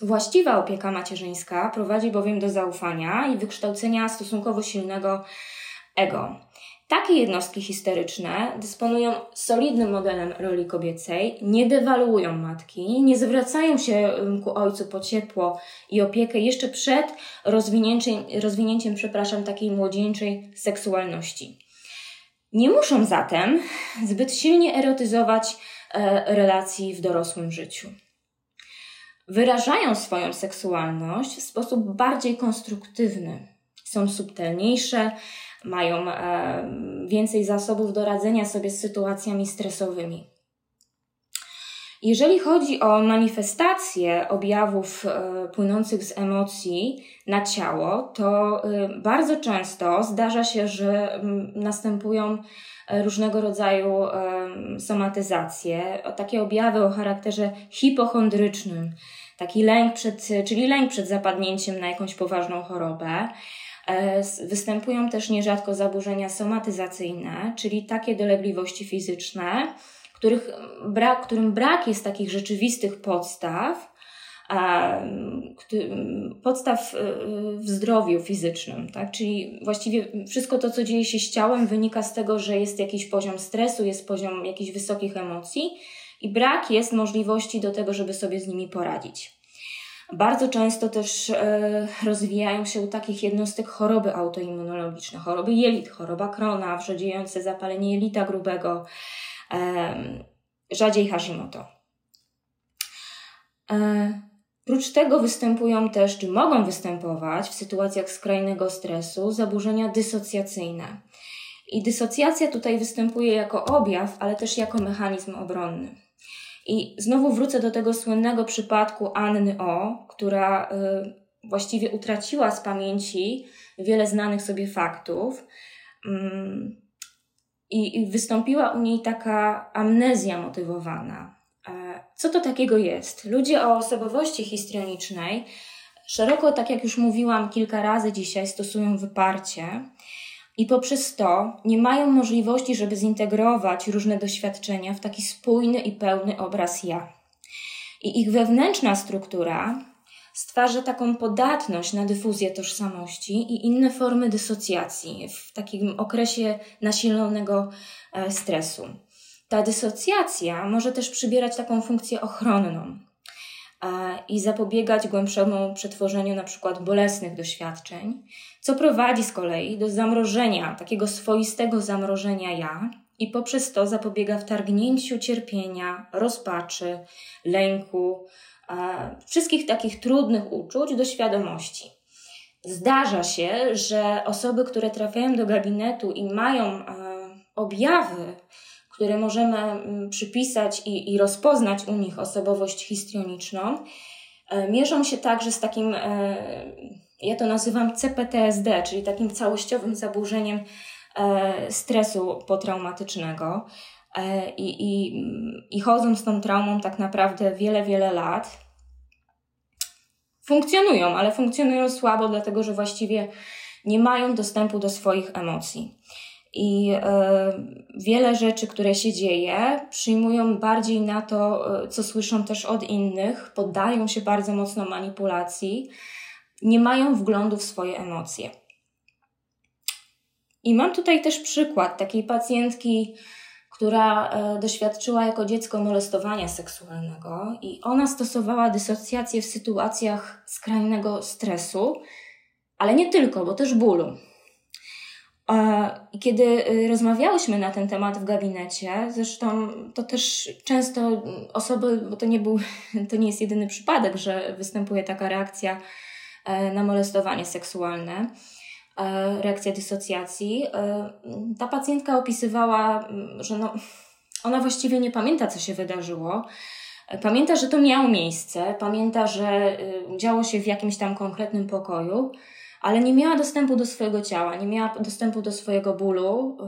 Właściwa opieka macierzyńska prowadzi bowiem do zaufania i wykształcenia stosunkowo silnego ego. Takie jednostki histeryczne dysponują solidnym modelem roli kobiecej, nie dewaluują matki, nie zwracają się ku ojcu po ciepło i opiekę jeszcze przed rozwinięciem, rozwinięciem przepraszam, takiej młodzieńczej seksualności. Nie muszą zatem zbyt silnie erotyzować e, relacji w dorosłym życiu. Wyrażają swoją seksualność w sposób bardziej konstruktywny, są subtelniejsze, mają więcej zasobów do radzenia sobie z sytuacjami stresowymi. Jeżeli chodzi o manifestacje objawów e, płynących z emocji na ciało, to e, bardzo często zdarza się, że następują e, różnego rodzaju somatyzacje, takie objawy o charakterze hipochondrycznym, taki lęk przed, czyli lęk przed zapadnięciem na jakąś poważną chorobę. Występują też nierzadko zaburzenia somatyzacyjne, czyli takie dolegliwości fizyczne, których brak, którym brak jest takich rzeczywistych podstaw, podstaw y, w zdrowiu fizycznym, tak? Czyli właściwie wszystko to, co dzieje się z ciałem, wynika z tego, że jest jakiś poziom stresu, jest poziom jakichś wysokich emocji i brak jest możliwości do tego, żeby sobie z nimi poradzić. Bardzo często też e, rozwijają się u takich jednostek choroby autoimmunologiczne, choroby jelit, choroba krona, wrzodziejące zapalenie jelita grubego, rzadziej Hashimoto. E, prócz tego występują też, czy mogą występować w sytuacjach skrajnego stresu zaburzenia dysocjacyjne. I dysocjacja tutaj występuje jako objaw, ale też jako mechanizm obronny. I znowu wrócę do tego słynnego przypadku Anny O, która y, właściwie utraciła z pamięci wiele znanych sobie faktów. Mm, i, i wystąpiła u niej taka amnezja motywowana. E, co to takiego jest? Ludzie o osobowości histrionicznej szeroko, tak jak już mówiłam kilka razy dzisiaj, stosują wyparcie i poprzez to nie mają możliwości, żeby zintegrować różne doświadczenia w taki spójny i pełny obraz ja. I ich wewnętrzna struktura stwarza taką podatność na dyfuzję tożsamości i inne formy dysocjacji w takim okresie nasilonego e, stresu. Ta dysocjacja może też przybierać taką funkcję ochronną e, i zapobiegać głębszemu przetworzeniu na przykład bolesnych doświadczeń, co prowadzi z kolei do zamrożenia, takiego swoistego zamrożenia ja i poprzez to zapobiega wtargnięciu cierpienia, rozpaczy, lęku, wszystkich takich trudnych uczuć do świadomości. Zdarza się, że osoby, które trafiają do gabinetu i mają e, objawy, które możemy przypisać i, i rozpoznać u nich osobowość histrioniczną, e, mierzą się także z takim, e, ja to nazywam CPTSD, czyli takim całościowym zaburzeniem stresu potraumatycznego. I, i, I chodzą z tą traumą tak naprawdę wiele, wiele lat funkcjonują, ale funkcjonują słabo, dlatego że właściwie nie mają dostępu do swoich emocji. I e, wiele rzeczy, które się dzieje, przyjmują bardziej na to, e, co słyszą też od innych, poddają się bardzo mocno manipulacji, nie mają wglądu w swoje emocje. I mam tutaj też przykład takiej pacjentki, która e, doświadczyła jako dziecko molestowania seksualnego i ona stosowała dysocjację w sytuacjach skrajnego stresu, ale nie tylko, bo też bólu. E, kiedy e, rozmawiałyśmy na ten temat w gabinecie, zresztą to też często osoby, bo to nie, był, *laughs* to nie jest jedyny przypadek, że występuje taka reakcja na molestowanie seksualne, E, reakcja dysocjacji. E, ta pacjentka opisywała, że no, ona właściwie nie pamięta, co się wydarzyło. E, pamięta, że to miało miejsce, pamięta, że działo się w jakimś tam konkretnym pokoju, ale nie miała dostępu do swojego ciała, nie miała dostępu do swojego bólu,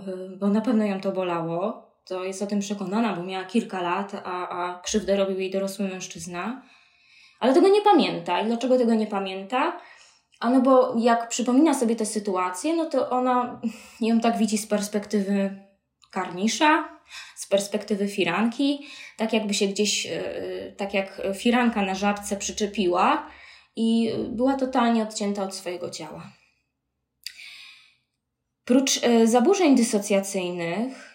bo na pewno ją to bolało. To jest o tym przekonana, bo miała kilka lat, a, a krzywdę robił jej dorosły mężczyzna. Ale tego nie pamięta. I dlaczego tego nie pamięta? A no bo jak przypomina sobie tę sytuację, no to ona *laughs* ją tak widzi z perspektywy karnisza, z perspektywy firanki, tak jakby się gdzieś, e, tak jak firanka na żabce przyczepiła i była totalnie odcięta od swojego ciała. Prócz e, zaburzeń dysocjacyjnych,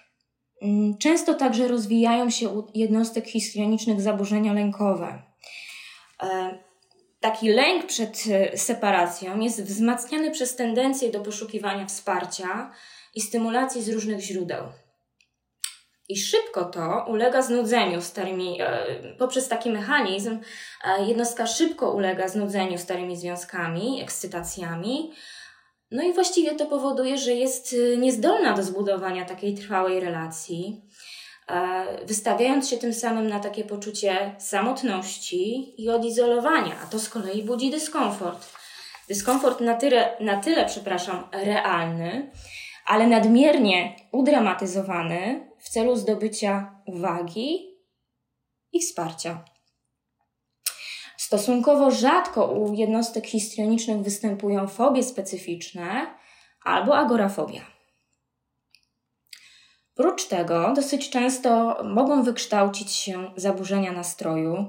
mm, często także rozwijają się u jednostek histrionicznych zaburzenia lękowe. Taki lęk przed e, separacją jest wzmacniany przez tendencję do poszukiwania wsparcia i stymulacji z różnych źródeł. I szybko to ulega znudzeniu starymi, e, poprzez taki mechanizm, e, jednostka szybko ulega znudzeniu starymi związkami, ekscytacjami, No i właściwie to powoduje, że jest niezdolna do zbudowania takiej trwałej relacji, wystawiając się tym samym na takie poczucie samotności i odizolowania, a to z kolei budzi dyskomfort. Dyskomfort na tyle, na tyle przepraszam, realny, ale nadmiernie udramatyzowany w celu zdobycia uwagi i wsparcia. Stosunkowo rzadko u jednostek histrionicznych występują fobie specyficzne albo agorafobia. Prócz tego, dosyć często mogą wykształcić się zaburzenia nastroju,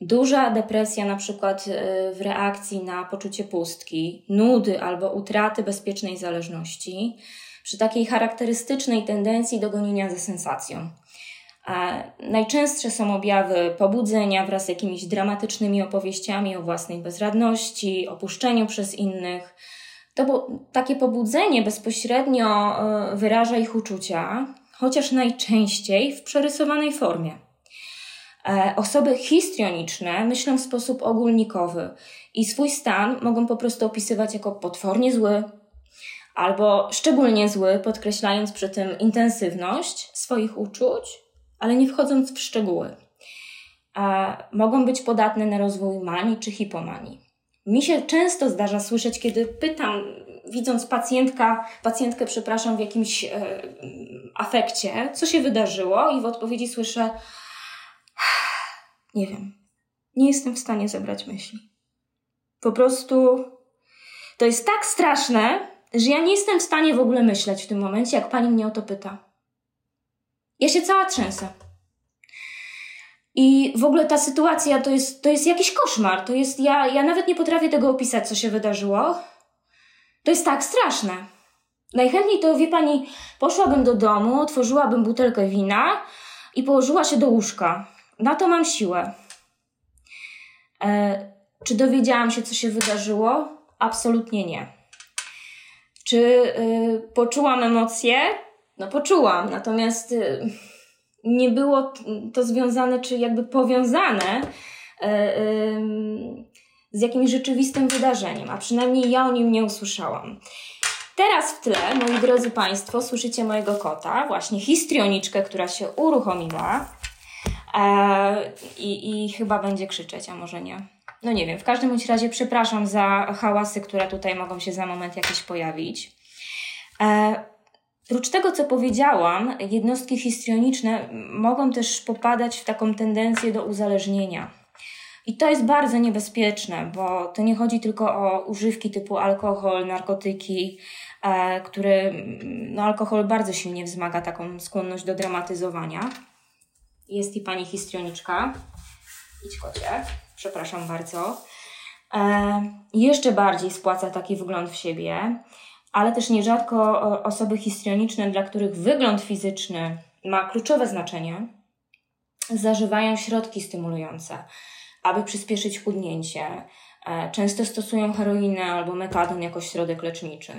duża depresja, na przykład y, w reakcji na poczucie pustki, nudy albo utraty bezpiecznej zależności, przy takiej charakterystycznej tendencji do gonienia za sensacją. Najczęstsze są objawy pobudzenia wraz z jakimiś dramatycznymi opowieściami o własnej bezradności, opuszczeniu przez innych. To takie pobudzenie bezpośrednio e, wyraża ich uczucia, chociaż najczęściej w przerysowanej formie. E, osoby histrioniczne myślą w sposób ogólnikowy i swój stan mogą po prostu opisywać jako potwornie zły albo szczególnie zły, podkreślając przy tym intensywność swoich uczuć ale nie wchodząc w szczegóły. A mogą być podatne na rozwój manii czy hipomanii. Mi się często zdarza słyszeć, kiedy pytam, widząc pacjentka, pacjentkę, przepraszam, w jakimś e, afekcie, co się wydarzyło, i w odpowiedzi słyszę: Nie wiem, nie jestem w stanie zebrać myśli. Po prostu to jest tak straszne, że ja nie jestem w stanie w ogóle myśleć w tym momencie, jak pani mnie o to pyta. Ja się cała trzęsę. I w ogóle ta sytuacja to jest, to jest jakiś koszmar. To jest, ja, ja nawet nie potrafię tego opisać, co się wydarzyło. To jest tak straszne. Najchętniej to, wie pani, poszłabym do domu, otworzyłabym butelkę wina i położyła się do łóżka. Na to mam siłę. E, czy dowiedziałam się, co się wydarzyło? Absolutnie nie. Czy y, poczułam emocje? No poczułam, natomiast y, nie było to związane, czy jakby powiązane y, z jakimś rzeczywistym wydarzeniem, a przynajmniej ja o nim nie usłyszałam. Teraz w tle, moi drodzy Państwo, słyszycie mojego kota, właśnie histrioniczkę, która się uruchomiła e, i, i chyba będzie krzyczeć, a może nie. No nie wiem, w każdym bądź razie przepraszam za hałasy, które tutaj mogą się za moment jakieś pojawić. E, Prócz tego, co powiedziałam, jednostki histrioniczne mogą też popadać w taką tendencję do uzależnienia. I to jest bardzo niebezpieczne, bo to nie chodzi tylko o używki typu alkohol, narkotyki, e, które no, alkohol bardzo silnie wzmaga taką skłonność do dramatyzowania. Jest i pani histrioniczka. Idź kocie. Przepraszam bardzo. E, jeszcze bardziej spłaca taki wgląd w siebie ale też nierzadko osoby histrioniczne, dla których wygląd fizyczny ma kluczowe znaczenie, zażywają środki stymulujące, aby przyspieszyć chudnięcie. E, często stosują heroinę albo metadon jako środek leczniczy.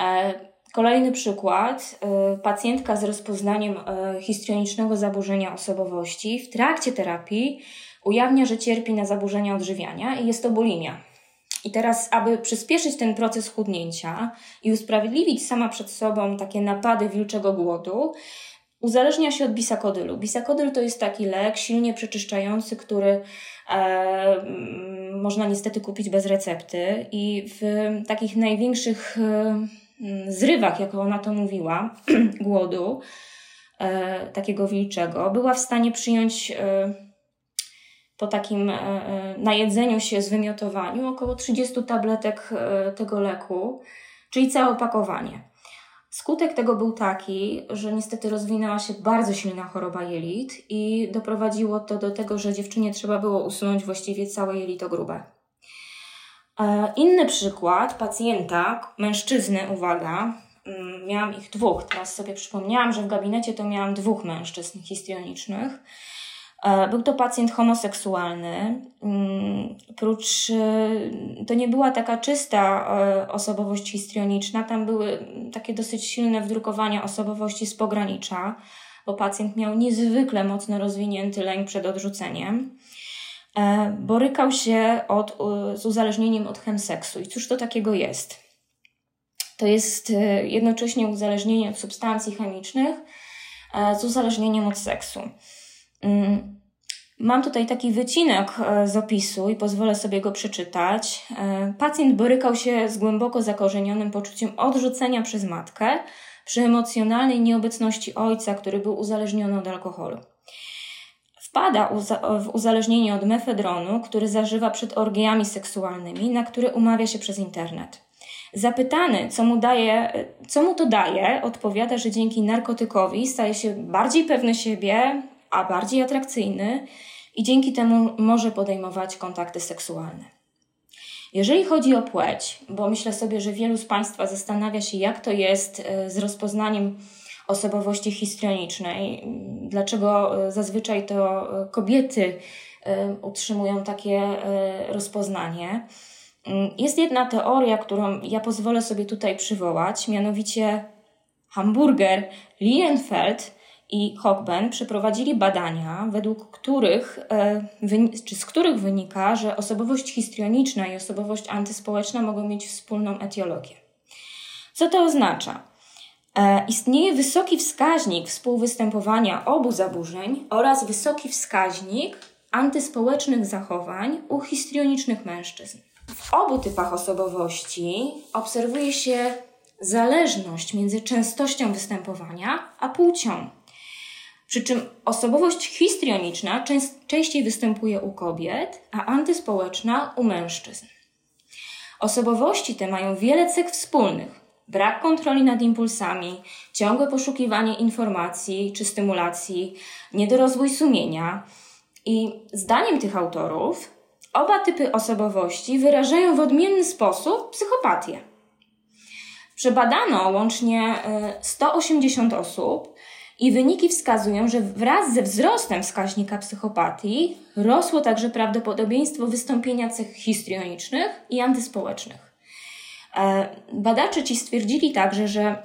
E, kolejny przykład. E, pacjentka z rozpoznaniem histrionicznego zaburzenia osobowości w trakcie terapii ujawnia, że cierpi na zaburzenia odżywiania i jest to bulimia. I teraz, aby przyspieszyć ten proces chudnięcia i usprawiedliwić sama przed sobą takie napady wilczego głodu, uzależnia się od bisakodylu. Bisakodyl to jest taki lek silnie przeczyszczający, który e, można niestety kupić bez recepty i w takich największych e, zrywach, jak ona to mówiła, *clears throat* głodu, e, takiego wilczego, była w stanie przyjąć e, po takim e, e, najedzeniu się, zwymiotowaniu około 30 tabletek tego leku, czyli całe opakowanie. Skutek tego był taki, że niestety rozwinęła się bardzo silna choroba jelit i doprowadziło to do tego, że dziewczynie trzeba było usunąć właściwie całe jelito grube. Inny przykład pacjenta, mężczyzny, uwaga, mm, miałam ich dwóch. Teraz sobie przypomniałam, że w gabinecie to miałam dwóch mężczyzn histrionicznych. E, był to pacjent homoseksualny. Mm, prócz, e, to nie była taka czysta e, osobowość histrioniczna, tam były takie dosyć silne wdrukowania osobowości z pogranicza, bo pacjent miał niezwykle mocno rozwinięty lęk przed odrzuceniem. Borykał się od, z uzależnieniem od chemseksu. I cóż to takiego jest? To jest e, jednocześnie uzależnienie od substancji chemicznych e, z uzależnieniem od seksu. Mm, mam tutaj taki wycinek e, z opisu i pozwolę sobie go przeczytać. Pacjent borykał się z głęboko zakorzenionym poczuciem odrzucenia przez matkę przy emocjonalnej nieobecności ojca, który był uzależniony od alkoholu. Wpada w uzależnienie od mefedronu, który zażywa przed orgiami seksualnymi, na które umawia się przez internet. Zapytany, co mu, daje, co mu to daje, odpowiada, że dzięki narkotykowi staje się bardziej pewny siebie, a bardziej atrakcyjny i dzięki temu może podejmować kontakty seksualne. Jeżeli chodzi o płeć, bo myślę sobie, że wielu z Państwa zastanawia się, jak to jest e, z rozpoznaniem osobowości histrionicznej, dlaczego e, zazwyczaj to e, kobiety utrzymują takie rozpoznanie. Mm, jest jedna teoria, którą ja pozwolę sobie tutaj przywołać, mianowicie Hamburger, Lienfeld i Hochben przeprowadzili badania, według których, e, czy z których wynika, że osobowość histrioniczna i osobowość antyspołeczna mogą mieć wspólną etiologię. Co to oznacza? E, istnieje wysoki wskaźnik współwystępowania obu zaburzeń oraz wysoki wskaźnik antyspołecznych zachowań u histrionicznych mężczyzn. W obu typach osobowości obserwuje się zależność między częstością występowania a płcią. Przy czym osobowość histrioniczna częściej występuje u kobiet, a antyspołeczna u mężczyzn. Osobowości te mają wiele cech wspólnych: brak kontroli nad impulsami, ciągłe poszukiwanie informacji czy stymulacji, niedorozwój sumienia. I zdaniem tych autorów, Oba typy osobowości wyrażają w odmienny sposób psychopatię. Przebadano łącznie 180 e, osób i wyniki wskazują, że wraz ze wzrostem wskaźnika psychopatii rosło także prawdopodobieństwo wystąpienia cech histrionicznych i antyspołecznych. E, badacze ci stwierdzili także, że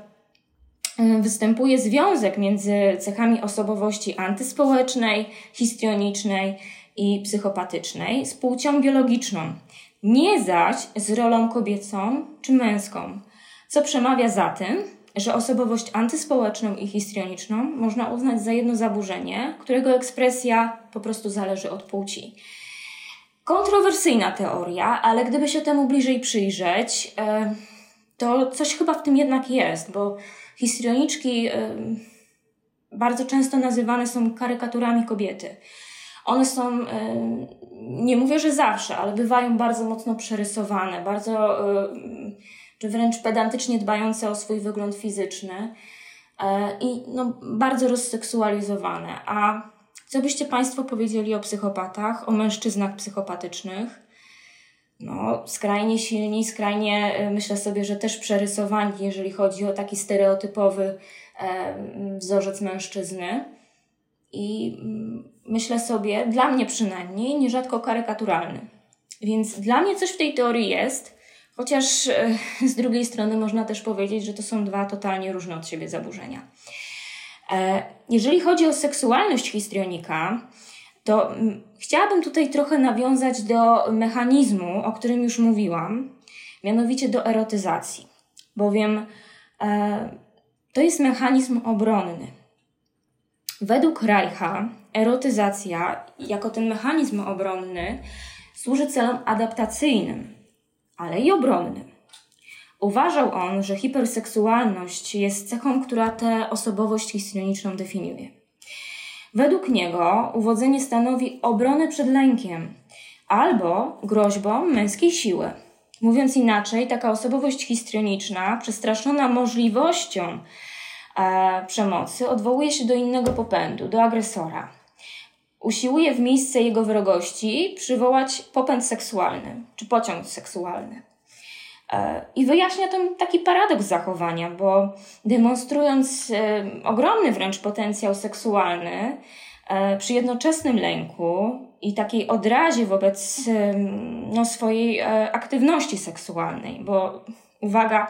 e, występuje związek między cechami osobowości antyspołecznej, histrionicznej i psychopatycznej z płcią biologiczną, nie zaś z rolą kobiecą czy męską, co przemawia za tym, że osobowość antyspołeczną i histrioniczną można uznać za jedno zaburzenie, którego ekspresja po prostu zależy od płci. Kontrowersyjna teoria, ale gdyby się temu bliżej przyjrzeć, e, to coś chyba w tym jednak jest, bo histrioniczki e, bardzo często nazywane są karykaturami kobiety. One są, nie mówię, że zawsze, ale bywają bardzo mocno przerysowane, bardzo, czy wręcz pedantycznie dbające o swój wygląd fizyczny e, i no, bardzo rozseksualizowane. A co byście Państwo powiedzieli o psychopatach, o mężczyznach psychopatycznych? No, skrajnie silni, skrajnie e, myślę sobie, że też przerysowani, jeżeli chodzi o taki stereotypowy wzorzec mężczyzny. I mm, myślę sobie, dla mnie przynajmniej, nierzadko karykaturalny. Więc dla mnie coś w tej teorii jest, chociaż e, *laughs* z drugiej strony można też powiedzieć, że to są dwa totalnie różne od siebie zaburzenia. E, jeżeli chodzi o seksualność histrionika, to mm, chciałabym tutaj trochę nawiązać do mechanizmu, o którym już mówiłam, mianowicie do erotyzacji, bowiem e, to jest mechanizm obronny. Według Reicha erotyzacja, jako ten mechanizm obronny, służy celom adaptacyjnym, ale i obronnym. Uważał on, że hiperseksualność jest cechą, która tę osobowość histrioniczną definiuje. Według niego uwodzenie stanowi obronę przed lękiem albo groźbą męskiej siły. Mówiąc inaczej, taka osobowość histrioniczna, przestraszona możliwością e, przemocy, odwołuje się do innego popędu, do agresora usiłuje w miejsce jego wrogości przywołać popęd seksualny czy pociąg seksualny. E, I wyjaśnia ten taki paradoks zachowania, bo demonstrując e, ogromny wręcz potencjał seksualny, e, przy jednoczesnym lęku i takiej odrazie wobec no, swojej aktywności seksualnej, bo uwaga,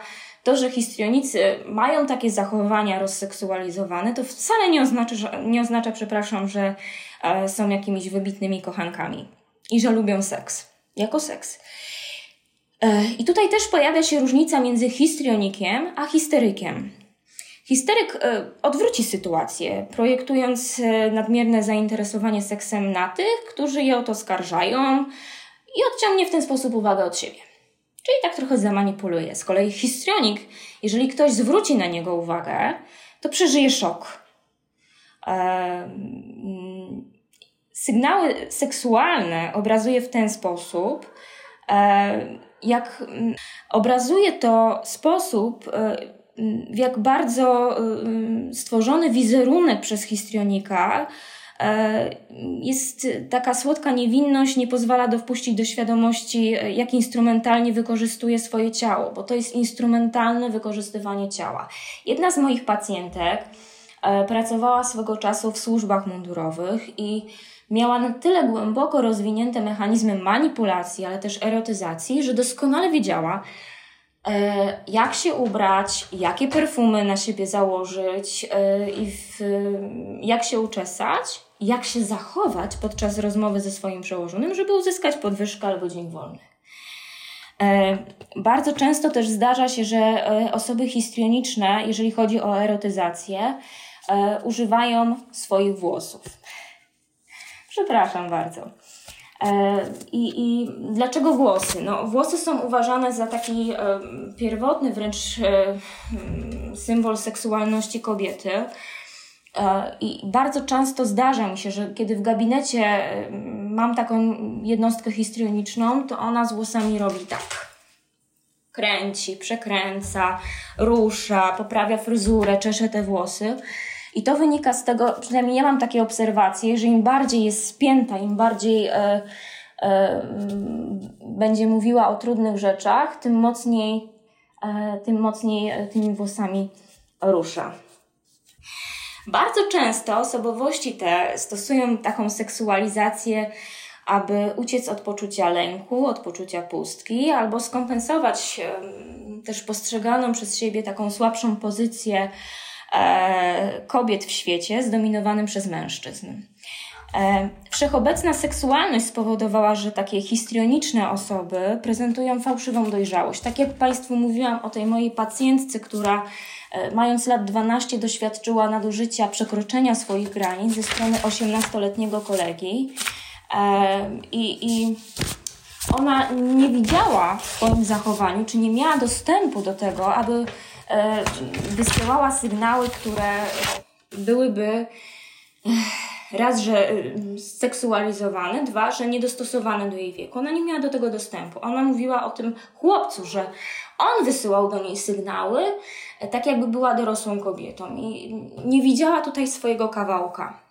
to, że histrionicy mają takie zachowania rozseksualizowane, to wcale nie oznacza, że, nie oznacza przepraszam, że e, są jakimiś wybitnymi kochankami i że lubią seks. Jako seks. I tutaj też pojawia się różnica między histrionikiem a histerykiem. Histeryk odwróci sytuację, projektując nadmierne zainteresowanie seksem na tych, którzy je o to skarżają i odciągnie w ten sposób uwagę od siebie. Czyli tak trochę zamanipuluje. Z kolei histrionik, jeżeli ktoś zwróci na niego uwagę, to przeżyje szok. Sygnały seksualne obrazuje w ten sposób, jak obrazuje to sposób, w jak bardzo stworzony wizerunek przez histrionika E, jest taka słodka niewinność, nie pozwala do wpuścić do świadomości, e, jak instrumentalnie wykorzystuje swoje ciało, bo to jest instrumentalne wykorzystywanie ciała. Jedna z moich pacjentek e, pracowała swego czasu w służbach mundurowych i miała na tyle głęboko rozwinięte mechanizmy manipulacji, ale też erotyzacji, że doskonale wiedziała, jak się ubrać, jakie perfumy na siebie założyć i jak się uczesać, jak się zachować podczas rozmowy ze swoim przełożonym, żeby uzyskać podwyżkę albo dzień wolny. E, bardzo często też zdarza się, że e, osoby histrioniczne, jeżeli chodzi o erotyzację, e, używają swoich włosów. Przepraszam bardzo. I, I dlaczego włosy? No, włosy są uważane za taki pierwotny wręcz symbol seksualności kobiety. E, I bardzo często zdarza mi się, że kiedy w gabinecie e, mam taką jednostkę histrioniczną, to ona z włosami robi tak. Kręci, przekręca, rusza, poprawia fryzurę, czesze te włosy. I to wynika z tego, przynajmniej ja mam takie obserwacje, że im bardziej jest spięta, im bardziej e, e, będzie mówiła o trudnych rzeczach, tym mocniej, e, tym mocniej e, tymi włosami rusza. Bardzo często osobowości te stosują taką seksualizację, aby uciec od poczucia lęku, od poczucia pustki, albo skompensować też postrzeganą przez siebie taką słabszą pozycję e, kobiet w świecie zdominowanym przez mężczyzn. E, wszechobecna seksualność spowodowała, że takie histrioniczne osoby prezentują fałszywą dojrzałość. Tak jak Państwu mówiłam o tej mojej pacjentce, która mając lat 12 doświadczyła nadużycia przekroczenia swoich granic ze strony 18-letniego kolegi e, i, i ona nie widziała w swoim zachowaniu, czy nie miała dostępu do tego, aby e, wysyłała sygnały, które byłyby raz, że seksualizowane, dwa, że niedostosowane do jej wieku. Ona nie miała do tego dostępu. Ona mówiła o tym chłopcu, że on wysyłał do niej sygnały, e, tak jakby była dorosłą kobietą i nie widziała tutaj swojego kawałka.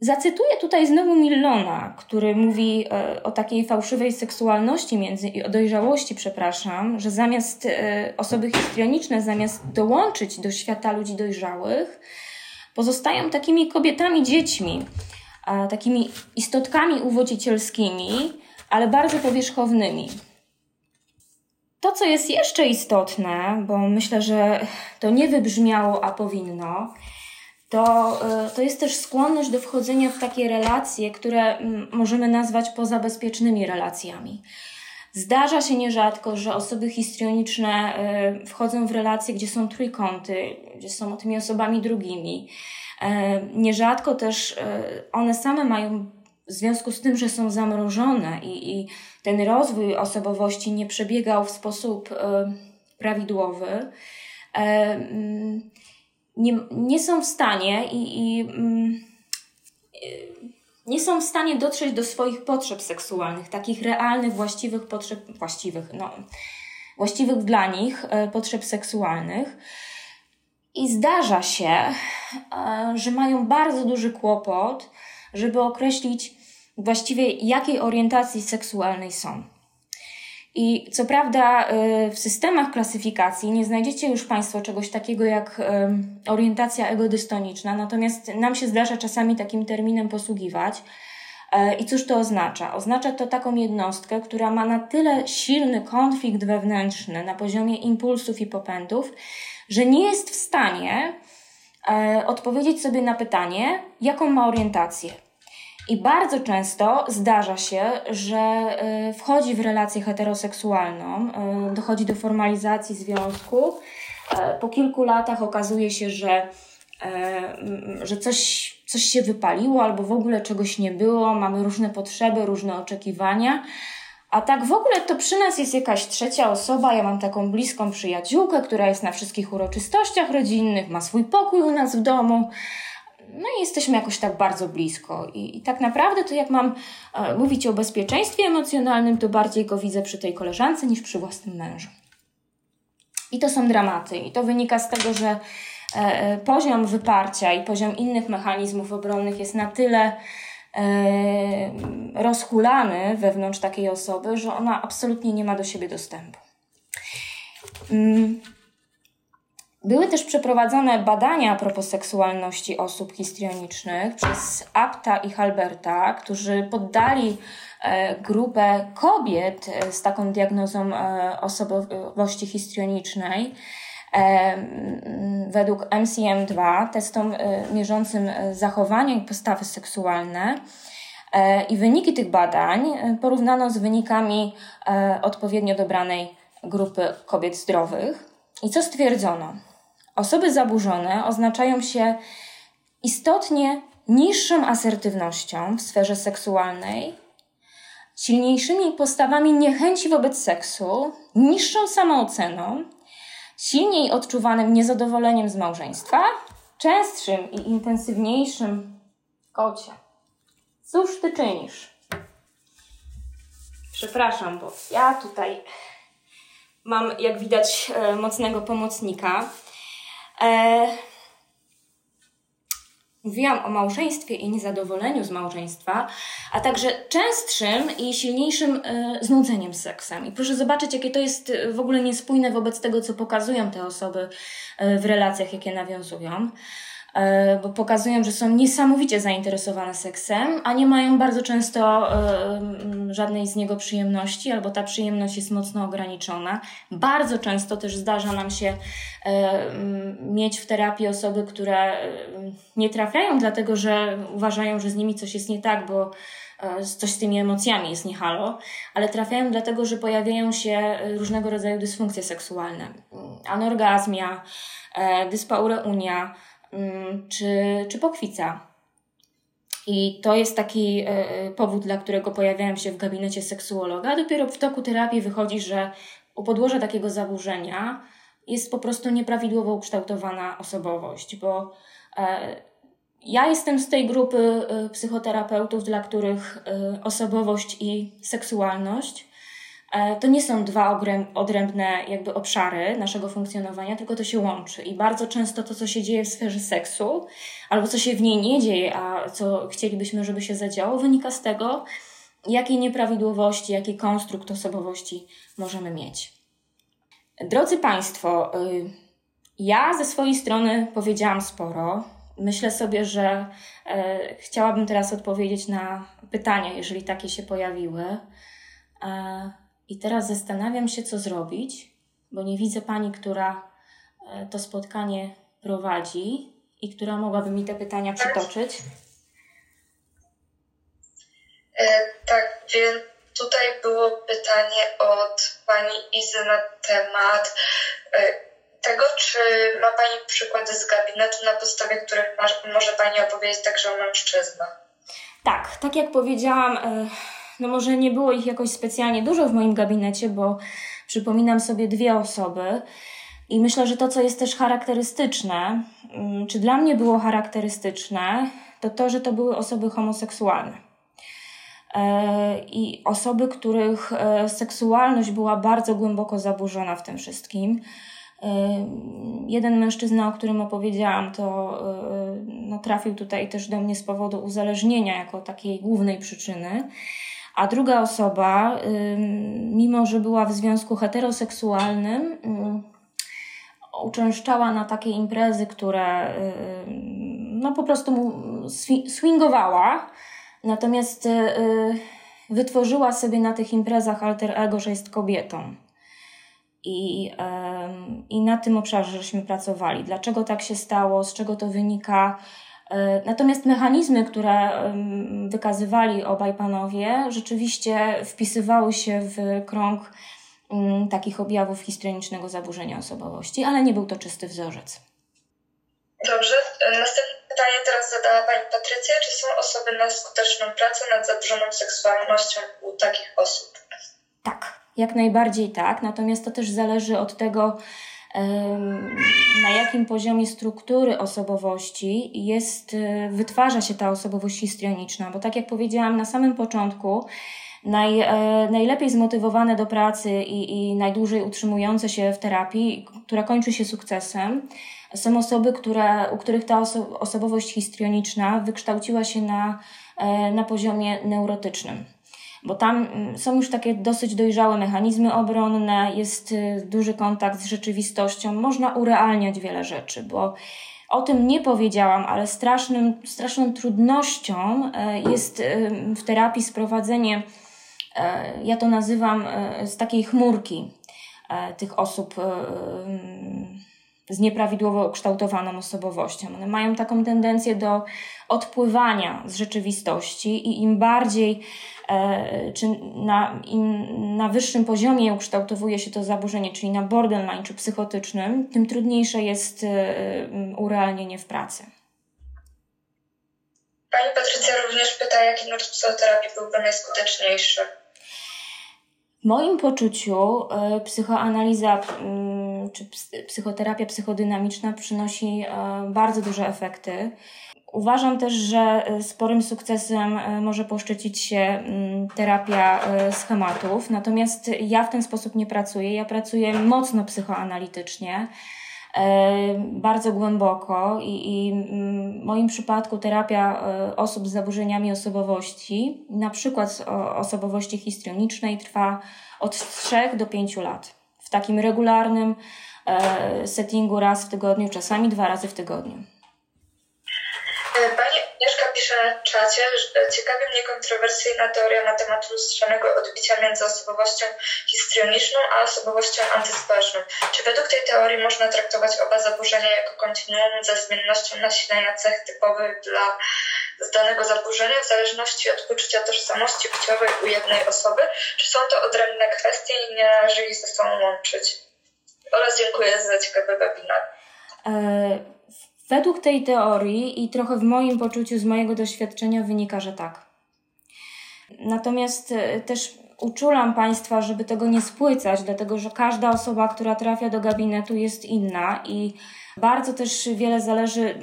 Zacytuję tutaj znowu Millona, który mówi e, o takiej fałszywej seksualności między, i o dojrzałości, przepraszam, że zamiast e, osoby histrioniczne, zamiast dołączyć do świata ludzi dojrzałych, pozostają takimi kobietami, dziećmi, takimi istotkami uwodzicielskimi, ale bardzo powierzchownymi. To, co jest jeszcze istotne, bo myślę, że to nie wybrzmiało, a powinno, to, y, to jest też skłonność do wchodzenia w takie relacje, które mm, możemy nazwać pozabezpiecznymi relacjami. Zdarza się nierzadko, że osoby histrioniczne y, wchodzą w relacje, gdzie są trójkąty, gdzie są tymi osobami drugimi. Y, nierzadko też one same mają w związku z tym, że są zamrożone i, i ten rozwój osobowości nie przebiegał w sposób e, prawidłowy, e, mm, nie, nie są w stanie i, i mm, e, nie są w stanie dotrzeć do swoich potrzeb seksualnych, takich realnych, właściwych potrzeb, właściwych, no, właściwych dla nich potrzeb seksualnych. I zdarza się, że mają bardzo duży kłopot, żeby określić właściwie jakiej orientacji seksualnej są. I co prawda y, w systemach klasyfikacji nie znajdziecie już Państwo czegoś takiego jak y, orientacja egodystoniczna, natomiast nam się zdarza czasami takim terminem posługiwać. E, I cóż to oznacza? Oznacza to taką jednostkę, która ma na tyle silny konflikt wewnętrzny na poziomie impulsów i popędów, że nie jest w stanie e, odpowiedzieć sobie na pytanie, jaką ma orientację I bardzo często zdarza się, że y, wchodzi w relację heteroseksualną, y, dochodzi do formalizacji związku. E, po kilku latach okazuje się, że, e, że coś, coś się wypaliło albo w ogóle czegoś nie było, mamy różne potrzeby, różne oczekiwania. A tak w ogóle to przy nas jest jakaś trzecia osoba. Ja mam taką bliską przyjaciółkę, która jest na wszystkich uroczystościach rodzinnych, ma swój pokój u nas w domu. No i jesteśmy jakoś tak bardzo blisko. I, i tak naprawdę to jak mam e, mówić o bezpieczeństwie emocjonalnym, to bardziej go widzę przy tej koleżance niż przy własnym mężu. I to są dramaty. I to wynika z tego, że e, e poziom wyparcia i poziom innych mechanizmów obronnych jest na tyle E, rozhulany wewnątrz takiej osoby, że ona absolutnie nie ma do siebie dostępu. Mm. Były też przeprowadzone badania a propos seksualności osób histrionicznych przez Apta i Halberta, którzy poddali e, grupę kobiet z taką diagnozą e, osobowości histrionicznej według MCM2, testom e, mierzącym e, zachowania i postawy seksualne. E, I wyniki tych badań porównano z wynikami odpowiednio dobranej grupy kobiet zdrowych. I co stwierdzono? Osoby zaburzone oznaczają się istotnie niższą asertywnością w sferze seksualnej, silniejszymi postawami niechęci wobec seksu, niższą samooceną, silniej odczuwanym niezadowoleniem z małżeństwa, częstszym i intensywniejszym kocie. Cóż ty czynisz? Przepraszam, bo ja tutaj mam, jak widać, e, mocnego pomocnika. E, Mówiłam o małżeństwie i niezadowoleniu z małżeństwa, a także częstszym i silniejszym y, znudzeniem seksem. I proszę zobaczyć, jakie to jest e, w ogóle niespójne wobec tego, co pokazują te osoby y, w relacjach, jakie nawiązują. E, bo pokazują, że są niesamowicie zainteresowane seksem, a nie mają bardzo często e, żadnej z niego przyjemności, albo ta przyjemność jest mocno ograniczona. Bardzo często też zdarza nam się e, mieć w terapii osoby, które nie trafiają, dlatego że uważają, że z nimi coś jest nie tak, bo coś z tymi emocjami jest niehalo, ale trafiają dlatego, że pojawiają się różnego rodzaju dysfunkcje seksualne. Anorgazmia, dyspaureunia, czy, czy pokwica. I to jest taki e, e, powód, dla którego pojawiałem się w gabinecie seksuologa. Dopiero w toku terapii wychodzi, że u podłoża takiego zaburzenia jest po prostu nieprawidłowo ukształtowana osobowość, bo e, ja jestem z tej grupy psychoterapeutów, dla których osobowość i seksualność E, to nie są dwa odrębne jakby obszary naszego funkcjonowania, tylko to się łączy. I bardzo często to, co się dzieje w sferze seksu, albo co się w niej nie dzieje, a co chcielibyśmy, żeby się zadziało, wynika z tego, jakie nieprawidłowości, jaki konstrukt osobowości możemy mieć. Drodzy Państwo, y, ja ze swojej strony powiedziałam sporo. Myślę sobie, że e, chciałabym teraz odpowiedzieć na pytania, jeżeli takie się pojawiły. E, i teraz zastanawiam się, co zrobić, bo nie widzę pani, która e, to spotkanie prowadzi i która mogłaby mi te pytania przytoczyć. E, tak, więc tutaj było pytanie od pani Izy na temat e, tego, czy ma pani przykłady z gabinetu, na podstawie których może pani opowiedzieć także o mężczyznach. Tak, tak jak powiedziałam, no może nie było ich jakoś specjalnie dużo w moim gabinecie, bo przypominam sobie dwie osoby. I myślę, że to, co jest też charakterystyczne, mm, czy dla mnie było charakterystyczne, to to, że to były osoby homoseksualne. E, I osoby, których e, seksualność była bardzo głęboko zaburzona w tym wszystkim. E, jeden mężczyzna, o którym opowiedziałam, to no, trafił tutaj też do mnie z powodu uzależnienia jako takiej głównej przyczyny. A druga osoba, mimo że była w związku heteroseksualnym, uczęszczała na takie imprezy, które no po prostu mu swingowała, natomiast y, wytworzyła sobie na tych imprezach alter ego, że jest kobietą. I, I na tym obszarze żeśmy pracowali. Dlaczego tak się stało, z czego to wynika, natomiast mechanizmy, które wykazywali obaj panowie, rzeczywiście wpisywały się w krąg takich objawów histrionicznego zaburzenia osobowości, ale nie był to czysty wzorzec. Dobrze. E, następne pytanie teraz zadała Pani Patrycja. Czy są osoby na skuteczną pracę nad zaburzoną seksualnością u takich osób? Tak, jak najbardziej tak. Natomiast to też zależy od tego, na jakim poziomie struktury osobowości jest, e, wytwarza się ta osobowość histrioniczna, bo tak jak powiedziałam na samym początku, naj, e, najlepiej zmotywowane do pracy i, i najdłużej utrzymujące się w terapii, która kończy się sukcesem, są osoby, które, u których ta oso osobowość histrioniczna wykształciła się na, e, na poziomie neurotycznym bo tam mm, są już takie dosyć dojrzałe mechanizmy obronne, jest y, duży kontakt z rzeczywistością, można urealniać wiele rzeczy, bo o tym nie powiedziałam, ale strasznym, straszną trudnością e, jest y, w terapii sprowadzenie, ja to nazywam z takiej chmurki tych osób z nieprawidłowo ukształtowaną osobowością. One mają taką tendencję do odpływania z rzeczywistości i im bardziej czy na, na wyższym poziomie ukształtowuje się to zaburzenie, czyli na borderline czy psychotycznym, tym trudniejsze jest e, urealnienie w pracy. Pani Patrycja również pyta, jaki nurt psychoterapii byłby najskuteczniejszy. W moim poczuciu e, psychoanaliza czy psychoterapia psychodynamiczna przynosi bardzo duże efekty. Uważam też, że e, sporym sukcesem e, może poszczycić się mm, terapia e, schematów, natomiast ja w ten sposób nie pracuję. Ja pracuję mocno psychoanalitycznie, bardzo głęboko i, i mm, w moim przypadku terapia osób z zaburzeniami osobowości, na przykład osobowości histrionicznej, trwa od 3 do 5 lat. W takim regularnym settingu raz w tygodniu, czasami dwa razy w tygodniu. Pisze na czacie, że ciekawi mnie kontrowersyjna teoria na temat lustrzanego odbicia między osobowością histrioniczną a osobowością antyspołeczną. Czy według tej teorii można traktować oba zaburzenia jako kontinuum ze zmiennością nasilenia cech typowych dla danego zaburzenia w zależności od poczucia tożsamości płciowej u jednej osoby? Czy są to odrębne kwestie i nie należy ich ze sobą łączyć? Oraz dziękuję za ciekawy webinar. E Według tej teorii i trochę w moim poczuciu, z mojego doświadczenia wynika, że tak. Natomiast e, też uczulam Państwa, żeby tego nie spłycać, dlatego że każda osoba, która trafia do gabinetu jest inna i bardzo też wiele zależy.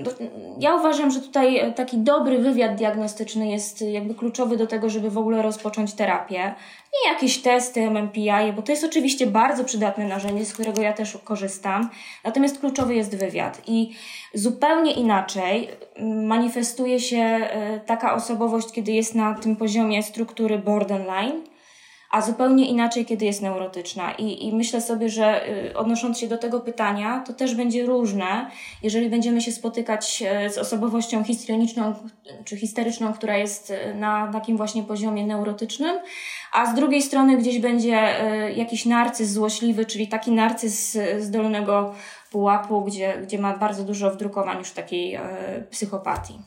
Ja uważam, że tutaj taki dobry wywiad diagnostyczny jest jakby kluczowy do tego, żeby w ogóle rozpocząć terapię. Nie jakieś testy MMPI, bo to jest oczywiście bardzo przydatne narzędzie, z którego ja też korzystam. Natomiast kluczowy jest wywiad i zupełnie inaczej manifestuje się e, taka osobowość, kiedy jest na tym poziomie struktury borderline a zupełnie inaczej, kiedy jest neurotyczna. I, i myślę sobie, że y, odnosząc się do tego pytania, to też będzie różne, jeżeli będziemy się spotykać e, z osobowością histrioniczną czy histeryczną, która jest e, na takim właśnie poziomie neurotycznym, a z drugiej strony gdzieś będzie jakiś narcyz złośliwy, czyli taki narcyz z dolnego pułapu, gdzie, gdzie ma bardzo dużo wdrukowań już takiej psychopatii.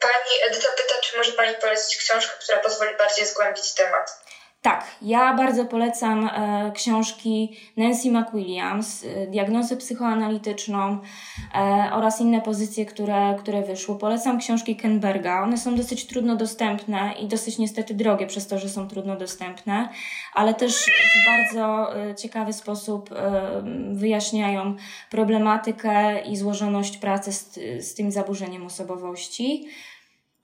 Pani Edyta pyta, czy może Pani polecić książkę, która pozwoli bardziej zgłębić temat. Tak, ja bardzo polecam e, książki Nancy McWilliams, e, diagnozę psychoanalityczną e, oraz inne pozycje, które, które wyszły. Polecam książki Kenberga. One są dosyć trudno dostępne i dosyć niestety drogie przez to, że są trudno dostępne, ale też w bardzo e, ciekawy sposób e, wyjaśniają problematykę i złożoność pracy z, z tym zaburzeniem osobowości.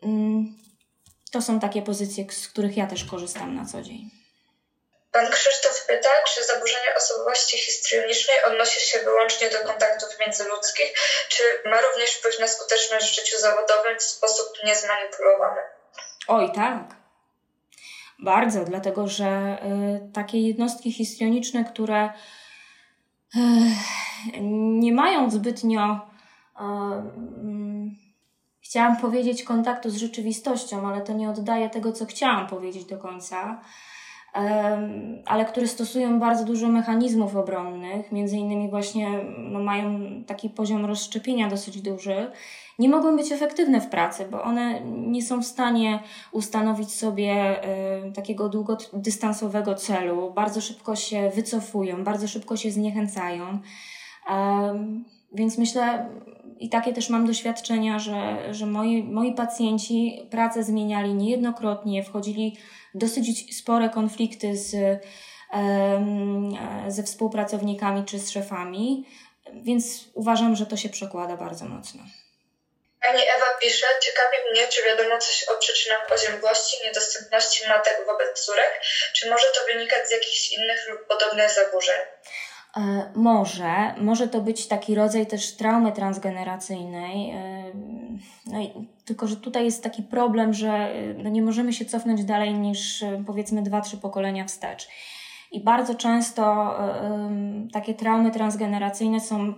Mm. To są takie pozycje, z których ja też korzystam na co dzień. Pan Krzysztof pyta, czy zaburzenie osobowości histrionicznej odnosi się wyłącznie do kontaktów międzyludzkich, czy ma również wpływ na skuteczność w życiu zawodowym w sposób niezmanipulowany? Oj, tak. Bardzo, dlatego że y, takie jednostki histrioniczne, które y, nie mają zbytnio y, chciałam powiedzieć kontaktu z rzeczywistością, ale to nie oddaje tego, co chciałam powiedzieć do końca. ale które stosują bardzo dużo mechanizmów obronnych, między innymi właśnie no, mają taki poziom rozszczepienia dosyć duży, nie mogą być efektywne w pracy, bo one nie są w stanie ustanowić sobie takiego długodystansowego celu, bardzo szybko się wycofują, bardzo szybko się zniechęcają. Więc myślę, i takie też mam doświadczenia, że, że moi, moi pacjenci pracę zmieniali niejednokrotnie, wchodzili w dosyć spore konflikty z, ze współpracownikami czy z szefami, więc uważam, że to się przekłada bardzo mocno. Pani Ewa pisze, ciekawi mnie, czy wiadomo coś o przyczynach oziębłości, niedostępności matek wobec córek, czy może to wynikać z jakichś innych lub podobnych zaburzeń? E, może, może to być taki rodzaj też traumy transgeneracyjnej. E, no i, tylko, że tutaj jest taki problem, że e, no nie możemy się cofnąć dalej niż powiedzmy dwa, trzy pokolenia wstecz. I bardzo często y, takie traumy transgeneracyjne są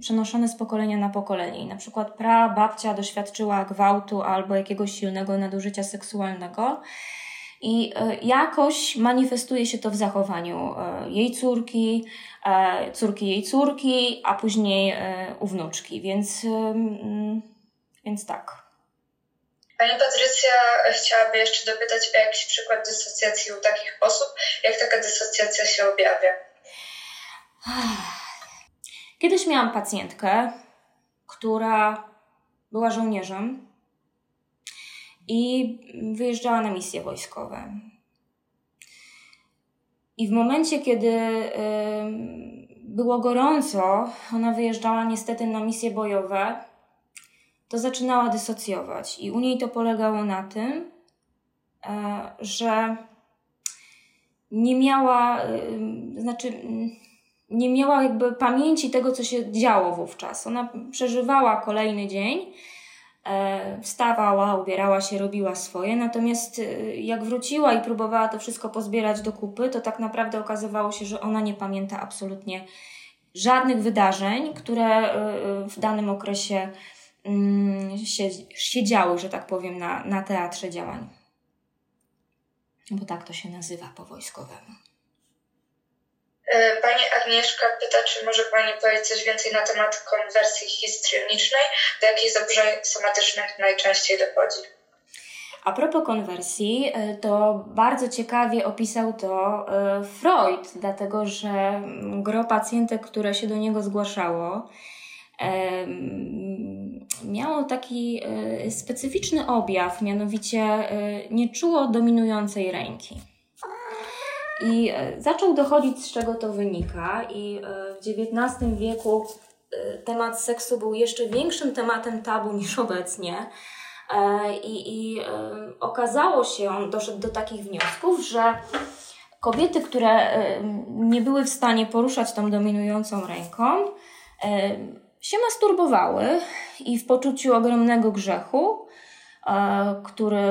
przenoszone z pokolenia na pokolenie. I na przykład pra babcia doświadczyła gwałtu albo jakiegoś silnego nadużycia seksualnego. I jakoś manifestuje się to w zachowaniu jej córki, córki jej córki, a później u wnuczki. Więc, więc tak. Pani Patrycja chciałaby jeszcze dopytać o jakiś przykład dysocjacji u takich osób. Jak taka dysocjacja się objawia? Kiedyś miałam pacjentkę, która była żołnierzem i wyjeżdżała na misje wojskowe. I w momencie, kiedy było gorąco, ona wyjeżdżała niestety na misje bojowe to zaczynała dysocjować. I u niej to polegało na tym, e, że nie miała, znaczy, nie miała jakby pamięci tego, co się działo wówczas. Ona przeżywała kolejny dzień, wstawała, ubierała się, robiła swoje, natomiast jak wróciła i próbowała to wszystko pozbierać do kupy, to tak naprawdę okazywało się, że ona nie pamięta absolutnie żadnych wydarzeń, które w danym okresie Mm, siedziały, że tak powiem, na, na teatrze działań. Bo tak to się nazywa po wojskowemu. E, pani Agnieszka pyta, czy może Pani powiedzieć coś więcej na temat konwersji histrionicznej, do jakich zaburzeń somatycznych najczęściej dochodzi? A propos konwersji, e, to bardzo ciekawie opisał to e, Freud, dlatego że gro pacjentek, które się do niego zgłaszało, miało taki specyficzny objaw, mianowicie nie czuło dominującej ręki. I e, zaczął dochodzić, z czego to wynika, i w XIX wieku temat seksu był jeszcze większym tematem tabu niż obecnie. I, i okazało się, on doszedł do takich wniosków, że kobiety, które nie były w stanie poruszać tą dominującą ręką, się masturbowały i w poczuciu ogromnego grzechu, który,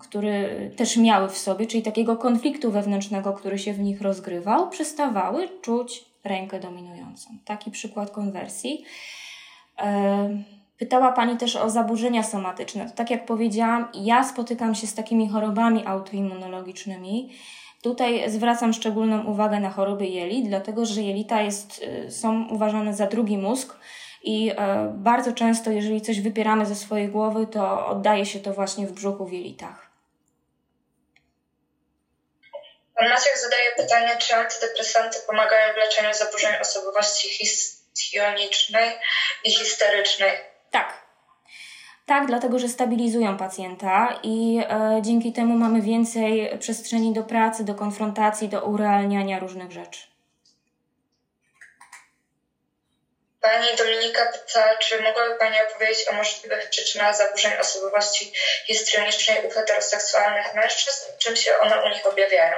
który też miały w sobie, czyli takiego konfliktu wewnętrznego, który się w nich rozgrywał, przestawały czuć rękę dominującą. Taki przykład konwersji. E, pytała Pani też o zaburzenia somatyczne. Tak jak powiedziałam, ja spotykam się z takimi chorobami autoimmunologicznymi, Tutaj zwracam szczególną uwagę na choroby jelit, dlatego że jelita jest, y, są uważane za drugi mózg i e, bardzo często, jeżeli coś wypieramy ze swojej głowy, to oddaje się to właśnie w brzuchu w jelitach. Pan Maciek zadaje pytanie, czy antydepresanty pomagają w leczeniu zaburzeń osobowości histrionicznej i histerycznej? Tak, tak, dlatego że stabilizują pacjenta i e, dzięki temu mamy więcej przestrzeni do pracy, do konfrontacji, do urealniania różnych rzeczy. Pani Dominika pyta, czy mogłaby Pani opowiedzieć o możliwych przyczynach zaburzeń osobowości histrionicznej u heteroseksualnych mężczyzn? Czym się one u nich objawiają?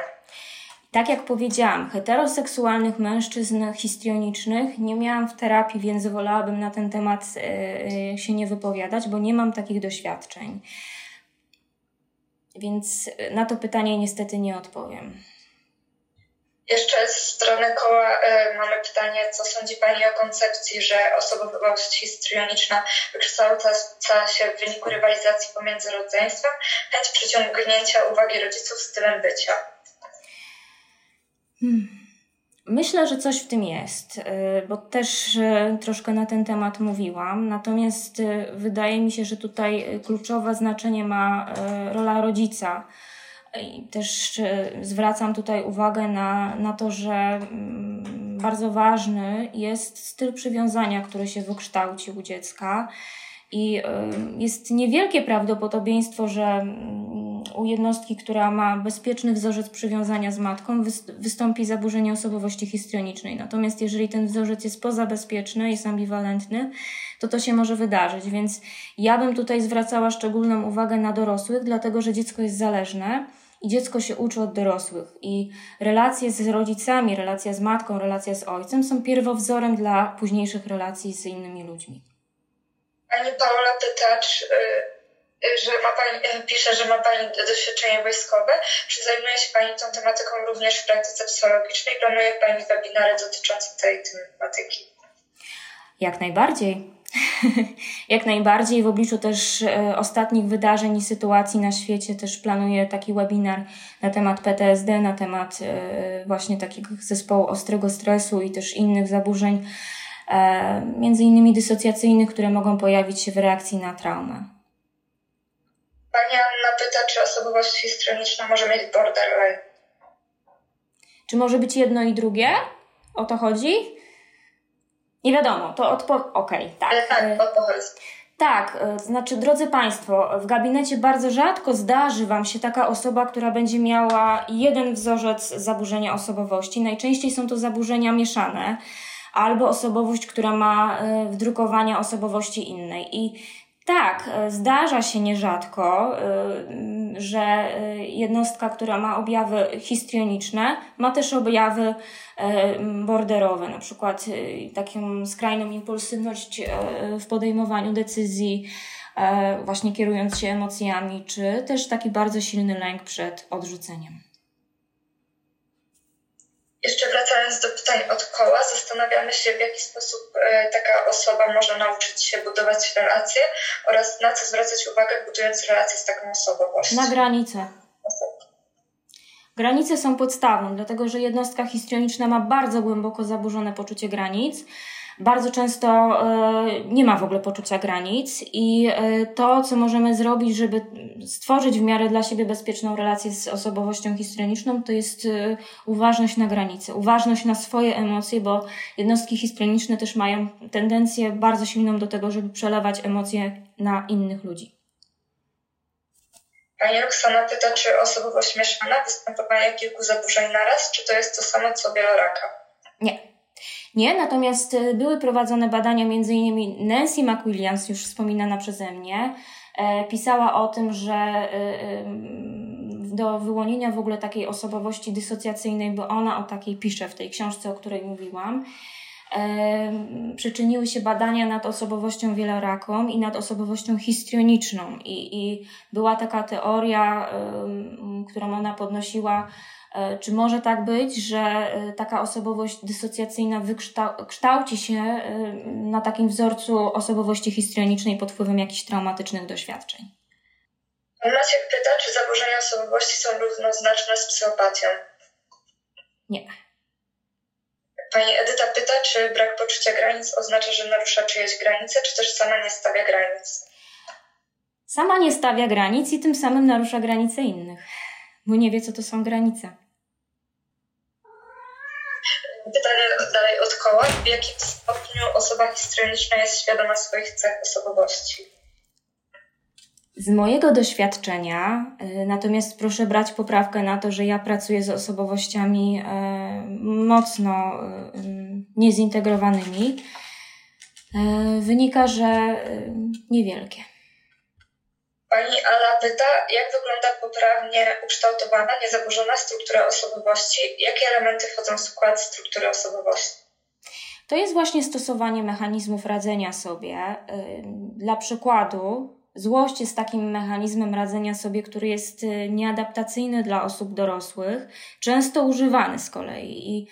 Tak jak powiedziałam, heteroseksualnych mężczyzn histrionicznych nie miałam w terapii, więc wolałabym na ten temat e, się nie wypowiadać, bo nie mam takich doświadczeń. Więc na to pytanie niestety nie odpowiem. Jeszcze z strony koła y, mamy pytanie, co sądzi Pani o koncepcji, że osobowość histrioniczna wykształca się w wyniku rywalizacji pomiędzy rodzeństwem, chęć przyciągnięcia uwagi rodziców stylem bycia? Hmm. Myślę, że coś w tym jest, y, bo też y, troszkę na ten temat mówiłam. Natomiast wydaje mi się, że tutaj kluczowe znaczenie ma rola rodzica też e, zwracam tutaj uwagę na, na to, że mm, bardzo ważny jest styl przywiązania, który się wykształcił u dziecka. I e, jest niewielkie prawdopodobieństwo, że mm, u jednostki, która ma bezpieczny wzorzec przywiązania z matką, wystąpi zaburzenie osobowości histrionicznej. Natomiast jeżeli ten wzorzec jest pozabezpieczny, jest ambiwalentny, to to się może wydarzyć. Więc ja bym tutaj zwracała szczególną uwagę na dorosłych, dlatego że dziecko jest zależne i dziecko się uczy od dorosłych. I relacje z rodzicami, relacja z matką, relacja z ojcem są pierwowzorem dla późniejszych relacji z innymi ludźmi. Pani Paula pyta, czy, y, że ma pani, y, pisze, że ma Pani doświadczenie wojskowe. Czy zajmuje się Pani tą tematyką również w praktyce psychologicznej? Planuje Pani webinary dotyczące tej tematyki? Jak najbardziej. *laughs* Jak najbardziej w obliczu też e, ostatnich wydarzeń i sytuacji na świecie też planuję taki webinar na temat PTSD, na temat e, właśnie takiego zespołu ostrego stresu i też innych zaburzeń, e, między innymi dysocjacyjnych, które mogą pojawić się w reakcji na traumę. Pani Anna pyta, czy osobowość histrioniczna może mieć borderline? Czy może być jedno i drugie? O to chodzi? Nie wiadomo, to odpowiem. Okej, okay, tak. Ale tak, e, odpowiedź. Tak, e, znaczy, drodzy Państwo, w gabinecie bardzo rzadko zdarzy Wam się taka osoba, która będzie miała jeden wzorzec zaburzenia osobowości. Najczęściej są to zaburzenia mieszane albo osobowość, która ma e, wdrukowania osobowości innej. I tak, e, zdarza się nierzadko, e, że e, jednostka, która ma objawy histrioniczne, ma też objawy borderowe, na przykład taką skrajną impulsywność w podejmowaniu decyzji, właśnie kierując się emocjami, czy też taki bardzo silny lęk przed odrzuceniem. Jeszcze wracając do pytań od koła, zastanawiamy się, w jaki sposób e, taka osoba może nauczyć się budować relacje oraz na co zwracać uwagę, budując relacje z taką osobą. Właśnie. Na granice. Granice są podstawą, dlatego że jednostka histrioniczna ma bardzo głęboko zaburzone poczucie granic bardzo często e, nie ma w ogóle poczucia granic i e, to, co możemy zrobić, żeby stworzyć w miarę dla siebie bezpieczną relację z osobowością histrioniczną, to jest e, uważność na granice, uważność na swoje emocje, bo jednostki histrioniczne też mają tendencję bardzo silną do tego, żeby przelewać emocje na innych ludzi. Pani Roxana pyta, czy osobowość mieszana, występowanie kilku zaburzeń naraz, czy to jest to samo co wieloraka? Nie. Nie, natomiast y, były prowadzone badania, innymi Nancy McWilliams, już wspominana przeze mnie, e, pisała o tym, że y, y, do wyłonienia w ogóle takiej osobowości dysocjacyjnej, bo ona o takiej pisze w tej książce, o której mówiłam, e, przyczyniły się badania nad osobowością wieloraką i nad osobowością histrioniczną. I, i była taka teoria, którą ona podnosiła, czy może tak być, że e, taka osobowość dysocjacyjna kształci się e, na takim wzorcu osobowości histrionicznej pod wpływem jakichś traumatycznych doświadczeń? Maciek pyta, czy zaburzenia osobowości są równoznaczne z psychopatią? Nie. Pani Edyta pyta, czy brak poczucia granic oznacza, że narusza czyjeś granice, czy też sama nie stawia granic? Sama nie stawia granic i tym samym narusza granice innych, bo nie wie, co to są granice. Pytanie dalej od koła. W jakim stopniu osoba histrioniczna jest świadoma swoich cech osobowości? Z mojego doświadczenia, y, natomiast proszę brać poprawkę na to, że ja pracuję z osobowościami y, mocno y, niezintegrowanymi, wynika, że niewielkie. Pani Ala pyta, jak wygląda poprawnie ukształtowana, niezaburzona struktura osobowości? Jakie elementy wchodzą w skład struktury osobowości? To jest właśnie stosowanie mechanizmów radzenia sobie. Dla przykładu, Złość jest takim mechanizmem radzenia sobie, który jest y, nieadaptacyjny dla osób dorosłych, często używany z kolei. I,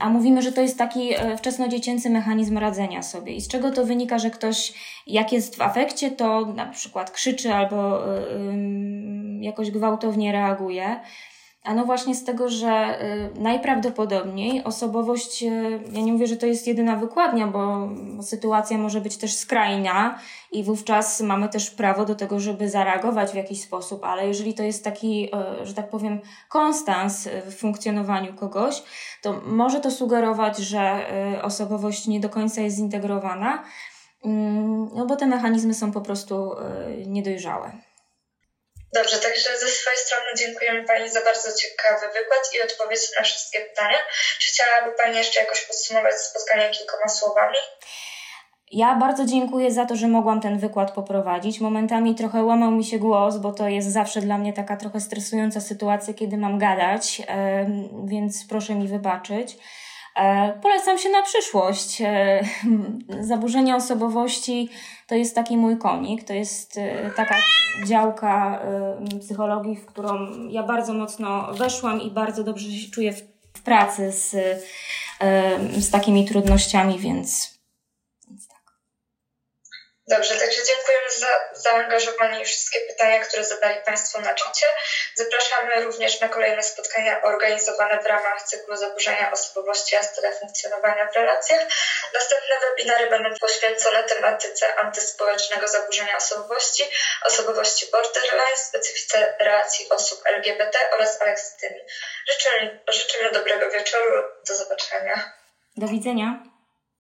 a mówimy, że to jest taki e, wczesnodziecięcy mechanizm radzenia sobie. I z czego to wynika, że ktoś, jak jest w afekcie, to na przykład krzyczy albo y, jakoś gwałtownie reaguje. Ano właśnie z tego, że y, najprawdopodobniej osobowość, y, ja nie mówię, że to jest jedyna wykładnia, bo sytuacja może być też skrajna i wówczas mamy też prawo do tego, żeby zareagować w jakiś sposób, ale jeżeli to jest taki, y, że tak powiem, konstans w funkcjonowaniu kogoś, to może to sugerować, że osobowość nie do końca jest zintegrowana, mm, no bo te mechanizmy są po prostu niedojrzałe. Dobrze, także ze swojej strony dziękujemy Pani za bardzo ciekawy wykład i odpowiedź na wszystkie pytania. Czy chciałaby Pani jeszcze jakoś podsumować spotkanie kilkoma słowami? Ja bardzo dziękuję za to, że mogłam ten wykład poprowadzić. Momentami trochę łamał mi się głos, bo to jest zawsze dla mnie taka trochę stresująca sytuacja, kiedy mam gadać, więc proszę mi wybaczyć. E, polecam się na przyszłość. E, *laughs* zaburzenia osobowości to jest taki mój konik, to jest e, taka działka psychologii, w którą ja bardzo mocno weszłam i bardzo dobrze się czuję w pracy z, z takimi trudnościami, więc Dobrze, także dziękujemy za zaangażowanie i wszystkie pytania, które zadali Państwo na czacie. Zapraszamy również na kolejne spotkania organizowane w ramach cyklu zaburzenia osobowości a style funkcjonowania w relacjach. Następne webinary będą poświęcone tematyce antyspołecznego zaburzenia osobowości, osobowości borderline, specyfice relacji osób LGBT oraz aleksytymii. Życzymy, życzymy dobrego wieczoru. Do zobaczenia. Do widzenia.